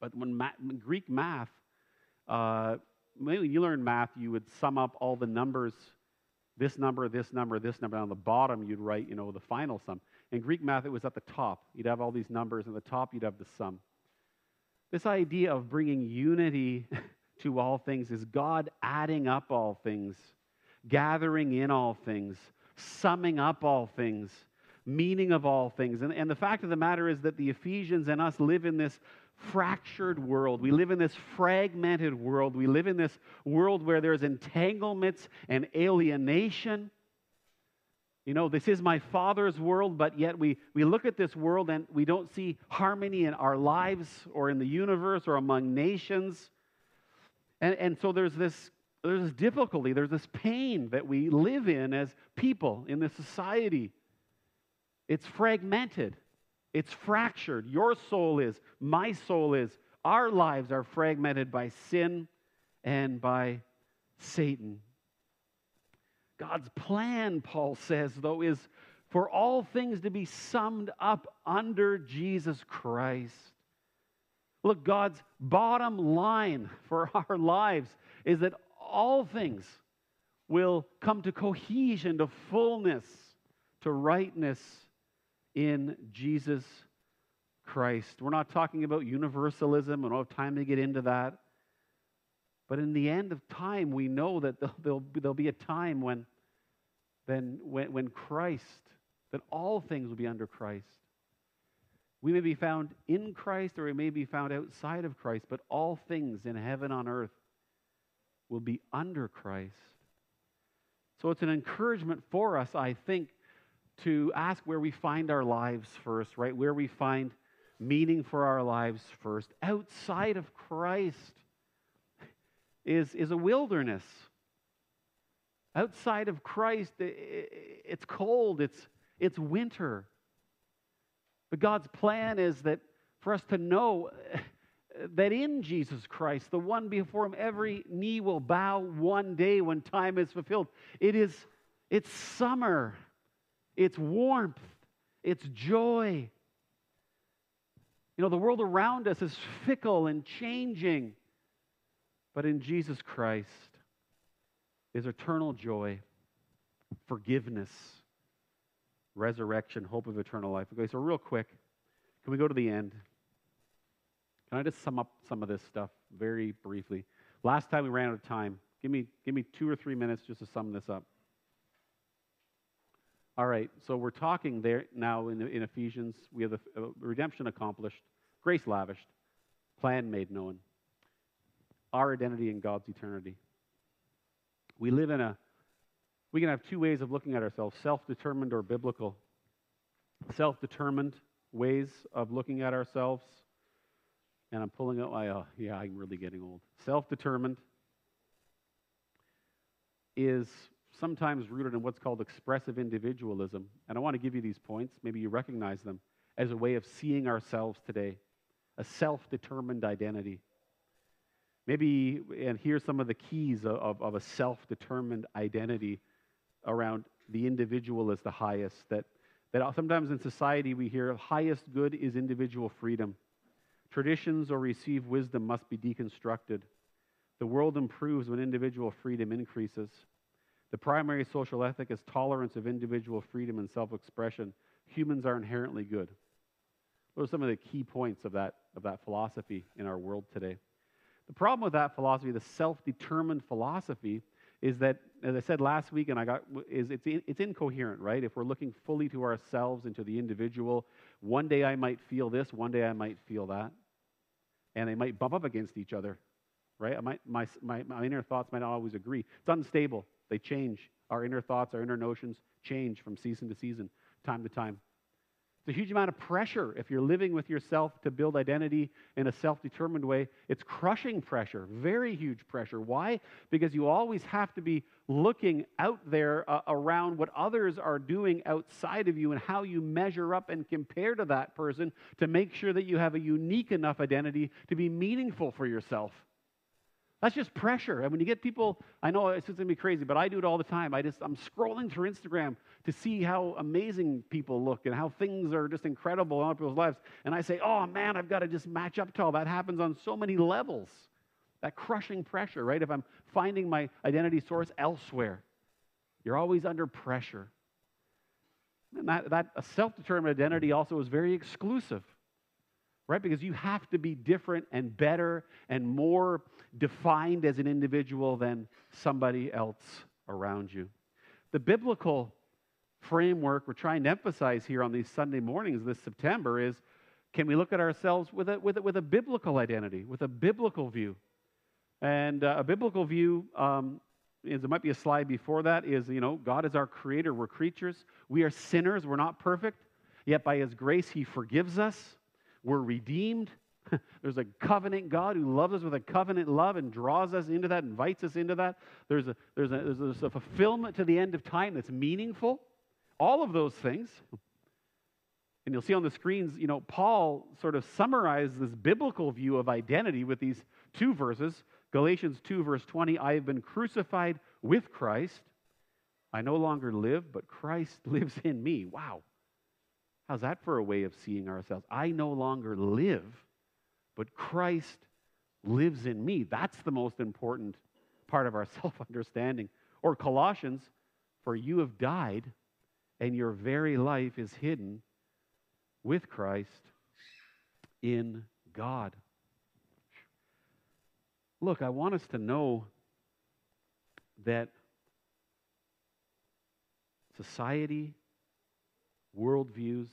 But when, when Greek math, uh, when you learn math, you would sum up all the numbers this number, this number, this number. On the bottom, you'd write, you know, the final sum. In Greek math, it was at the top. You'd have all these numbers, and at the top, you'd have the sum. This idea of bringing unity to all things is God adding up all things, gathering in all things, summing up all things, meaning of all things. And, and the fact of the matter is that the Ephesians and us live in this fractured world. We live in this fragmented world. We live in this world where there's entanglements and alienation. You know, this is my father's world, but yet we, we look at this world and we don't see harmony in our lives or in the universe or among nations. And, and so there's this, there's this difficulty, there's this pain that we live in as people in this society. It's fragmented. It's fractured. Your soul is, my soul is. Our lives are fragmented by sin and by Satan. God's plan, Paul says, though, is for all things to be summed up under Jesus Christ. Look, God's bottom line for our lives is that all things, will come to cohesion, to fullness, to rightness in Jesus Christ. We're not talking about universalism. I don't have time to get into that. But in the end of time, we know that there'll, there'll be a time when, then, when, when Christ, that all things will be under Christ. We may be found in Christ or we may be found outside of Christ, but all things in heaven on earth will be under Christ. So it's an encouragement for us, I think, to ask where we find our lives first, right? Where we find meaning for our lives first. Outside of Christ is, is a wilderness. Outside of Christ, it's cold, it's, it's winter. But God's plan is that for us to know that in Jesus Christ, the one before him, every knee will bow one day when time is fulfilled. It is it's summer, it's warmth, it's joy. You know, the world around us is fickle and changing. But in Jesus Christ is eternal joy, forgiveness, resurrection, hope of eternal life. Okay, so real quick, can we go to the end? Can I just sum up some of this stuff very briefly? Last time we ran out of time. Give me, give me two or three minutes just to sum this up. All right, so we're talking there now in, in Ephesians. We have the uh, redemption accomplished, grace lavished, plan made known, our identity in God's eternity. We live in a, we can have two ways of looking at ourselves self determined or biblical. Self determined ways of looking at ourselves and I'm pulling out my, oh, yeah, I'm really getting old. Self determined is sometimes rooted in what's called expressive individualism. And I want to give you these points. Maybe you recognize them as a way of seeing ourselves today, a self determined identity. Maybe, and here's some of the keys of, of a self determined identity around the individual as the highest. That, that sometimes in society we hear highest good is individual freedom. Traditions or received wisdom must be deconstructed. The world improves when individual freedom increases. The primary social ethic is tolerance of individual freedom and self expression. Humans are inherently good. Those are some of the key points of that, of that philosophy in our world today. The problem with that philosophy, the self determined philosophy, is that, as I said last week, and I got, is it's, it's incoherent, right? If we're looking fully to ourselves and to the individual, one day I might feel this, one day I might feel that. And they might bump up against each other, right? My, my, my, my inner thoughts might not always agree. It's unstable, they change. Our inner thoughts, our inner notions change from season to season, time to time. It's a huge amount of pressure if you're living with yourself to build identity in a self determined way. It's crushing pressure, very huge pressure. Why? Because you always have to be looking out there uh, around what others are doing outside of you and how you measure up and compare to that person to make sure that you have a unique enough identity to be meaningful for yourself. That's just pressure. And when you get people, I know it's going to be crazy, but I do it all the time. I just, I'm scrolling through Instagram to see how amazing people look and how things are just incredible in other people's lives. And I say, oh man, I've got to just match up to all that. happens on so many levels. That crushing pressure, right? If I'm finding my identity source elsewhere, you're always under pressure. And that, that self determined identity also is very exclusive right? Because you have to be different and better and more defined as an individual than somebody else around you. The biblical framework we're trying to emphasize here on these Sunday mornings this September is can we look at ourselves with a, with a, with a biblical identity, with a biblical view? And uh, a biblical view um, is there might be a slide before that is you know god is our creator we're creatures we are sinners we're not perfect yet by his grace he forgives us we're redeemed. There's a covenant God who loves us with a covenant love and draws us into that, invites us into that. There's a, there's a, there's a fulfillment to the end of time that's meaningful. All of those things. And you'll see on the screens, you know, Paul sort of summarized this biblical view of identity with these two verses. Galatians 2, verse 20 I have been crucified with Christ. I no longer live, but Christ lives in me. Wow. How's that for a way of seeing ourselves? I no longer live, but Christ lives in me. That's the most important part of our self understanding. Or Colossians, for you have died, and your very life is hidden with Christ in God. Look, I want us to know that society, worldviews,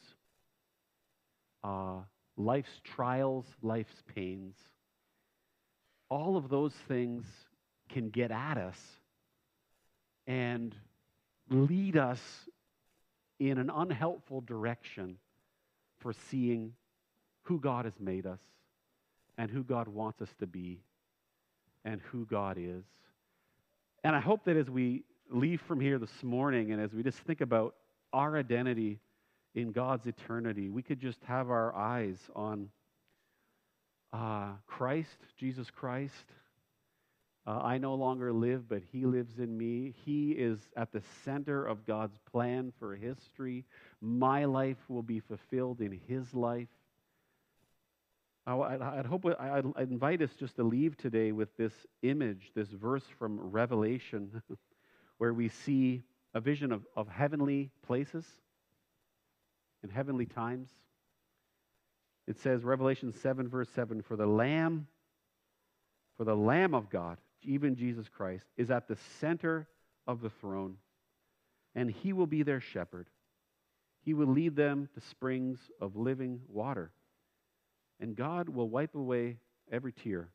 uh, life's trials, life's pains, all of those things can get at us and lead us in an unhelpful direction for seeing who God has made us and who God wants us to be and who God is. And I hope that as we leave from here this morning and as we just think about our identity in God's eternity, we could just have our eyes on uh, Christ, Jesus Christ. Uh, I no longer live, but He lives in me. He is at the center of God's plan for history. My life will be fulfilled in His life. I, I'd, hope I'd, I'd invite us just to leave today with this image, this verse from Revelation, where we see a vision of, of heavenly places and heavenly times. It says, Revelation 7, verse 7, for the Lamb, for the Lamb of God, even Jesus Christ, is at the center of the throne, and he will be their shepherd. He will lead them to springs of living water and God will wipe away every tear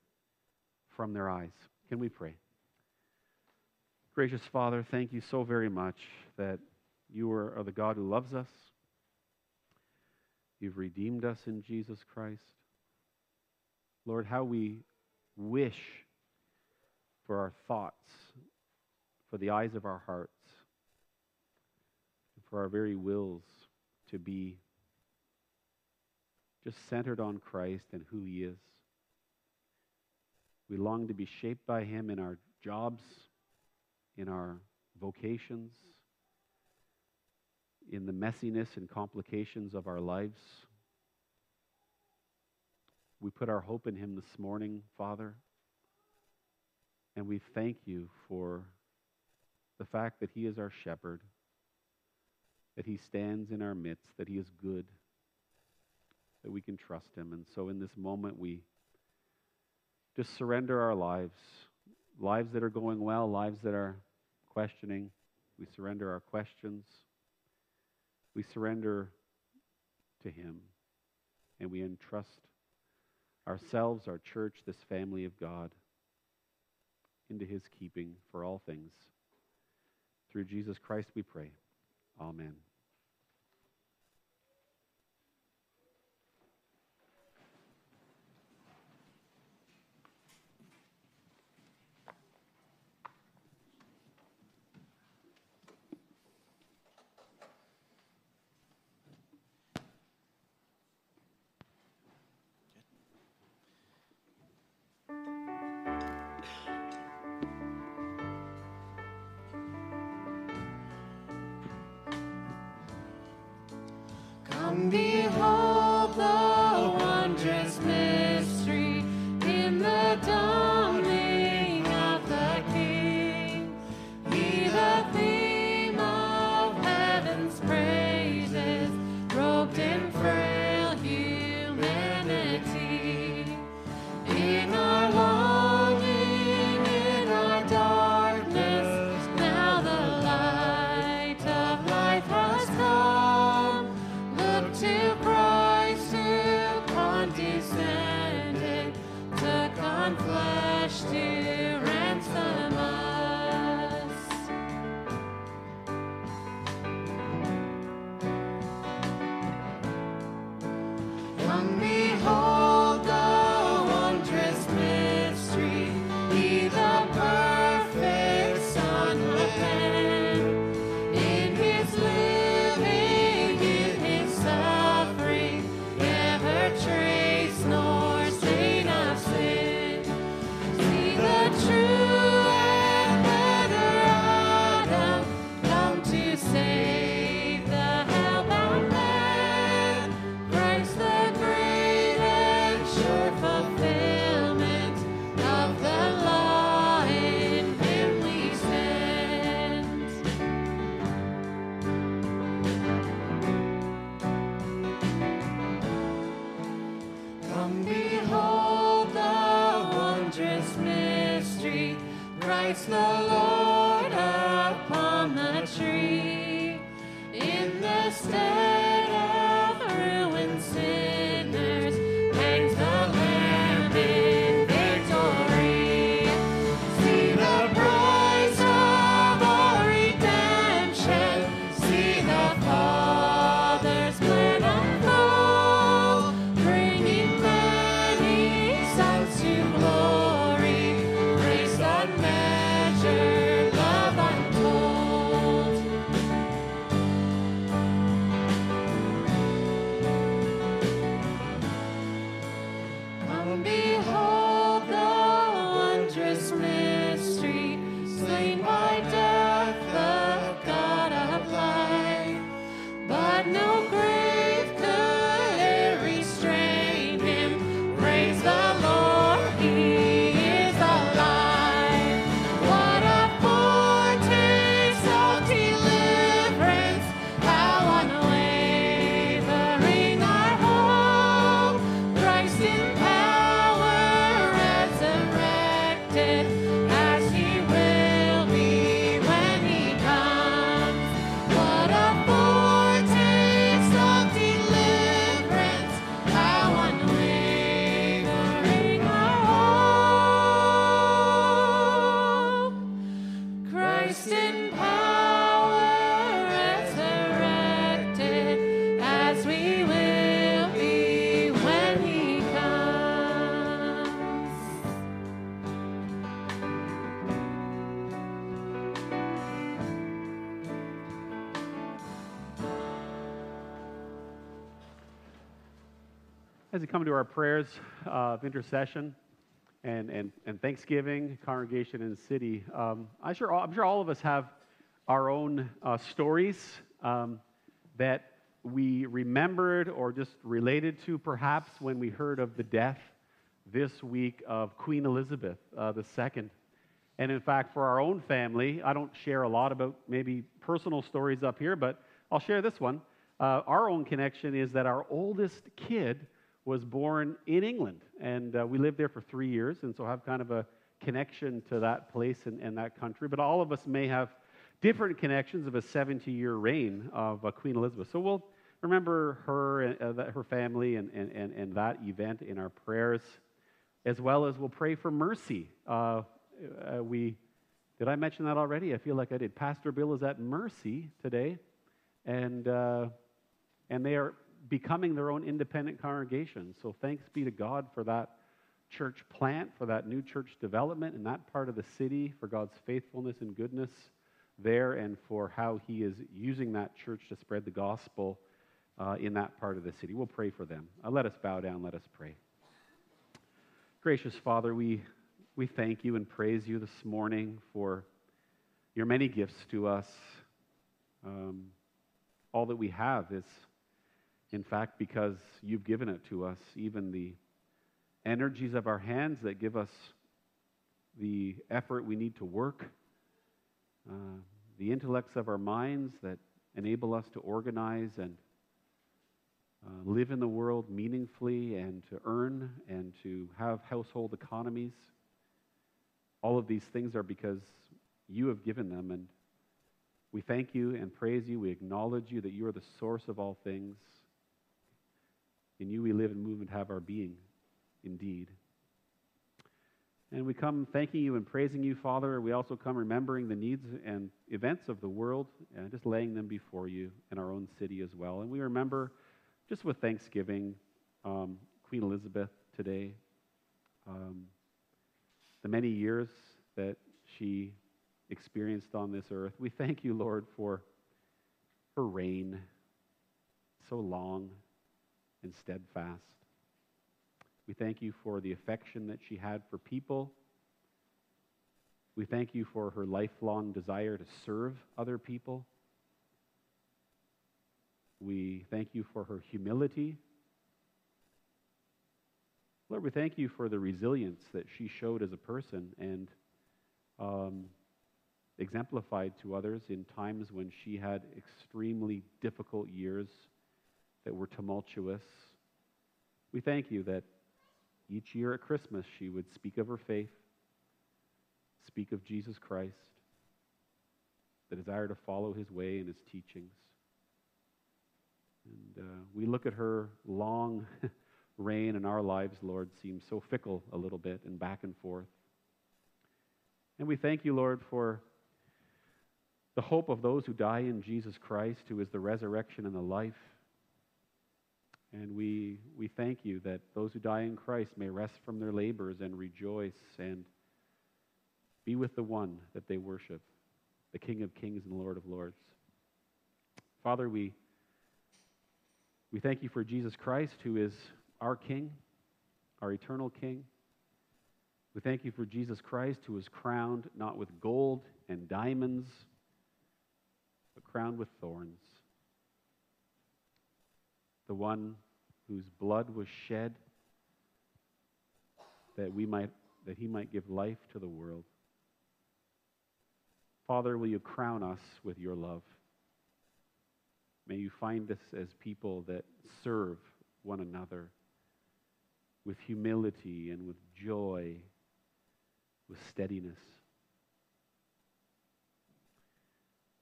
from their eyes. Can we pray? Gracious Father, thank you so very much that you are, are the God who loves us. You've redeemed us in Jesus Christ. Lord, how we wish for our thoughts, for the eyes of our hearts, for our very wills to be just centered on Christ and who He is. We long to be shaped by Him in our jobs, in our vocations, in the messiness and complications of our lives. We put our hope in Him this morning, Father, and we thank you for the fact that He is our shepherd, that He stands in our midst, that He is good that we can trust Him. And so in this moment, we just surrender our lives, lives that are going well, lives that are questioning. We surrender our questions. We surrender to Him. And we entrust ourselves, our church, this family of God, into His keeping for all things. Through Jesus Christ we pray. Amen. As we come to our prayers uh, of intercession and, and, and thanksgiving, congregation and city, um, I'm, sure all, I'm sure all of us have our own uh, stories um, that we remembered or just related to perhaps when we heard of the death this week of Queen Elizabeth uh, II. And in fact, for our own family, I don't share a lot about maybe personal stories up here, but I'll share this one. Uh, our own connection is that our oldest kid was born in England, and uh, we lived there for three years, and so have kind of a connection to that place and, and that country. But all of us may have different connections of a 70 year reign of uh, Queen Elizabeth. So we'll remember her, and, uh, that, her family, and, and, and, and that event in our prayers, as well as we'll pray for mercy. Uh, uh, we did I mention that already? I feel like I did. Pastor Bill is at Mercy today, and uh, and they are becoming their own independent congregation. So thanks be to God for that church plant, for that new church development in that part of the city, for God's faithfulness and goodness there, and for how He is using that church to spread the gospel uh, in that part of the city. We'll pray for them. Uh, let us bow down. Let us pray. Gracious Father, we, we thank you and praise you this morning for your many gifts to us. Um, all that we have is, in fact, because you've given it to us, even the energies of our hands that give us the effort we need to work, uh, the intellects of our minds that enable us to organize and uh, live in the world meaningfully and to earn and to have household economies. All of these things are because you have given them, and we thank you and praise you. We acknowledge you that you are the source of all things. In you we live and move and have our being, indeed. And we come thanking you and praising you, Father. We also come remembering the needs and events of the world and just laying them before you in our own city as well. And we remember, just with thanksgiving, um, Queen Elizabeth today, um, the many years that she experienced on this earth. We thank you, Lord, for her reign, so long and steadfast. We thank you for the affection that she had for people. We thank you for her lifelong desire to serve other people. We thank you for her humility. Lord, we thank you for the resilience that she showed as a person and um, exemplified to others in times when she had extremely difficult years that were tumultuous. We thank you that each year at Christmas she would speak of her faith speak of Jesus Christ, the desire to follow his way and his teachings. And uh, we look at her long reign in our lives, Lord, seems so fickle a little bit and back and forth. And we thank you, Lord, for the hope of those who die in Jesus Christ, who is the resurrection and the life. And we, we thank you that those who die in Christ may rest from their labors and rejoice and be with the one that they worship, the King of kings and Lord of lords. Father, we, we thank you for Jesus Christ, who is our King, our eternal King. We thank you for Jesus Christ, who was crowned not with gold and diamonds, but crowned with thorns. The one whose blood was shed that we might that he might give life to the world. Father, will you crown us with your love? May you find us as people that serve one another with humility and with joy, with steadiness.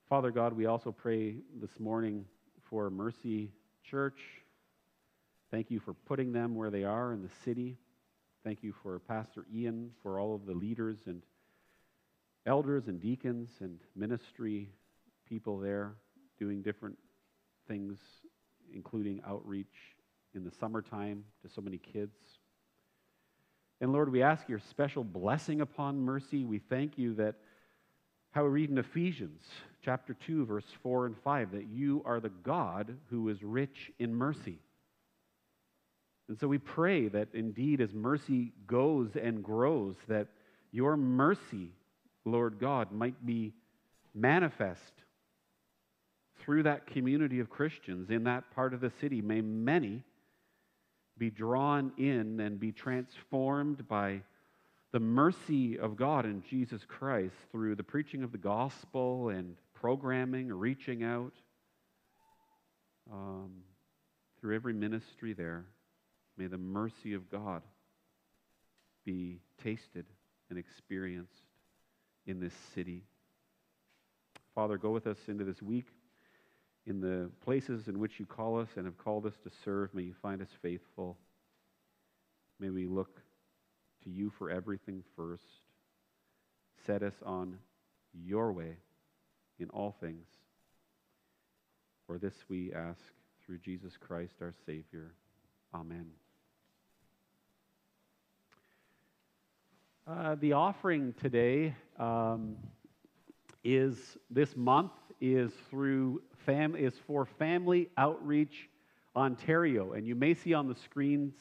Father God, we also pray this morning for Mercy Church. Thank you for putting them where they are in the city. Thank you for Pastor Ian, for all of the leaders and elders and deacons and ministry people there doing different things, including outreach in the summertime to so many kids. And Lord, we ask your special blessing upon mercy. We thank you that how we read in Ephesians chapter 2, verse 4 and 5, that you are the God who is rich in mercy. And so we pray that indeed, as mercy goes and grows, that your mercy, Lord God, might be manifest through that community of Christians in that part of the city. May many be drawn in and be transformed by the mercy of God in Jesus Christ through the preaching of the gospel and programming, reaching out um, through every ministry there. May the mercy of God be tasted and experienced in this city. Father, go with us into this week. In the places in which you call us and have called us to serve, may you find us faithful. May we look to you for everything first. Set us on your way in all things. For this we ask through Jesus Christ our Savior. Amen. Uh, the offering today um, is this month is through fam is for Family Outreach Ontario, and you may see on the screens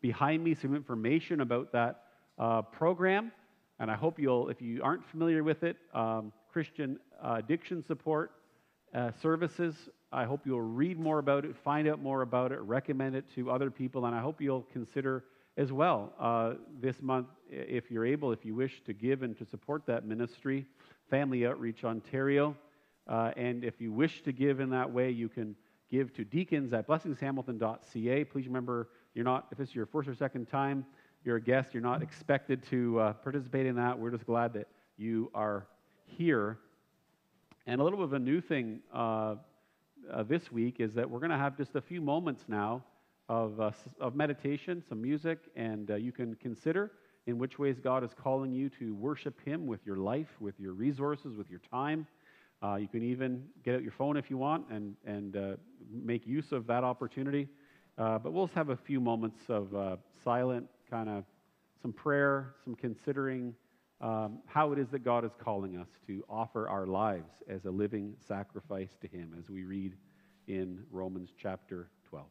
behind me some information about that uh, program. And I hope you'll, if you aren't familiar with it, um, Christian uh, addiction support uh, services. I hope you'll read more about it, find out more about it, recommend it to other people, and I hope you'll consider as well uh, this month, if you're able, if you wish to give and to support that ministry, Family Outreach Ontario. Uh, and if you wish to give in that way, you can give to deacons at blessingshamilton.ca. Please remember, you're not, if it's your first or second time, you're a guest, you're not expected to uh, participate in that. We're just glad that you are here. And a little bit of a new thing uh, uh this week is that we're going to have just a few moments now of, uh, of meditation, some music, and uh, you can consider in which ways God is calling you to worship Him with your life, with your resources, with your time. Uh, you can even get out your phone if you want and, and uh, make use of that opportunity. But we'll just have a few moments of silent, kind of some prayer, some considering um, how it is that God is calling us to offer our lives as a living sacrifice to Him, as we read in Romans chapter 12.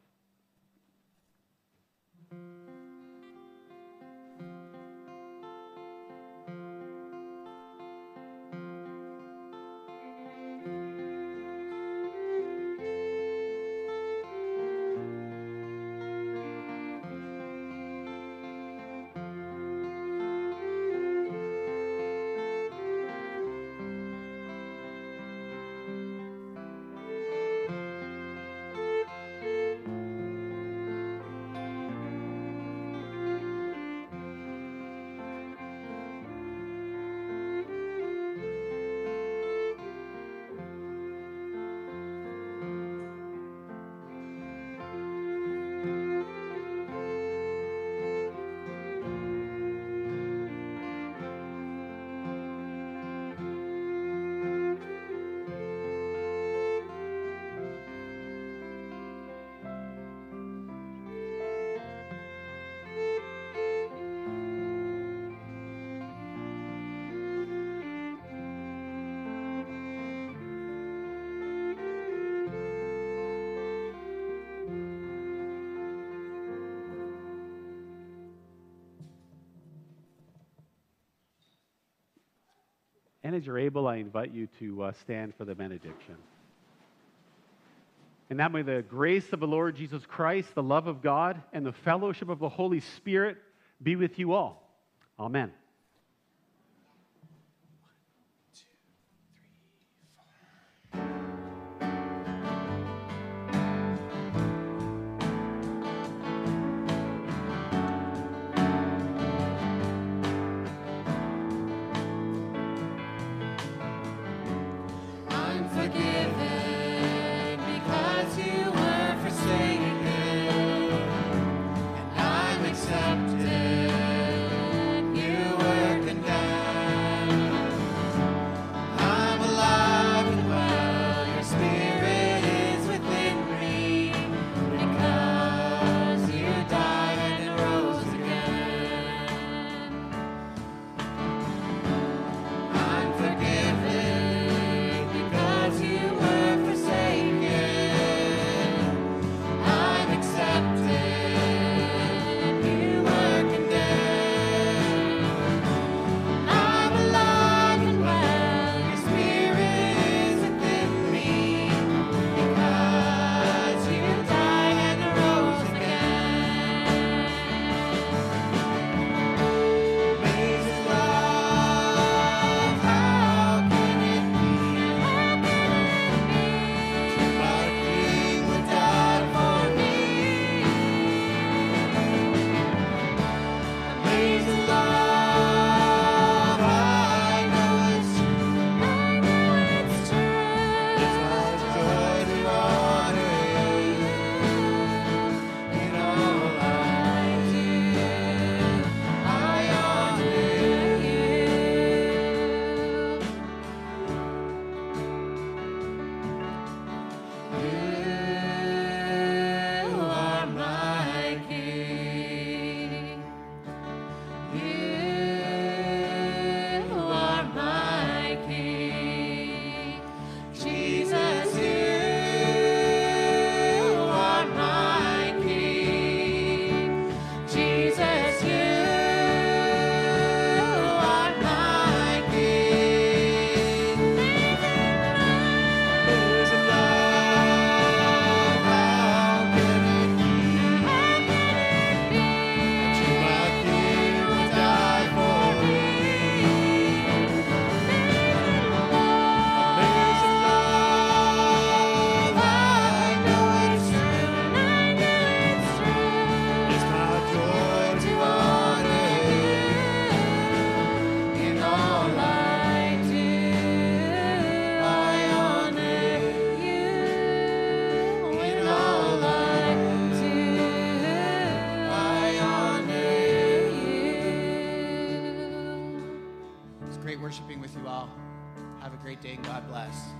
And as you're able, I invite you to uh, stand for the benediction. And that may the grace of the Lord Jesus Christ, the love of God, and the fellowship of the Holy Spirit be with you all. Amen. God bless.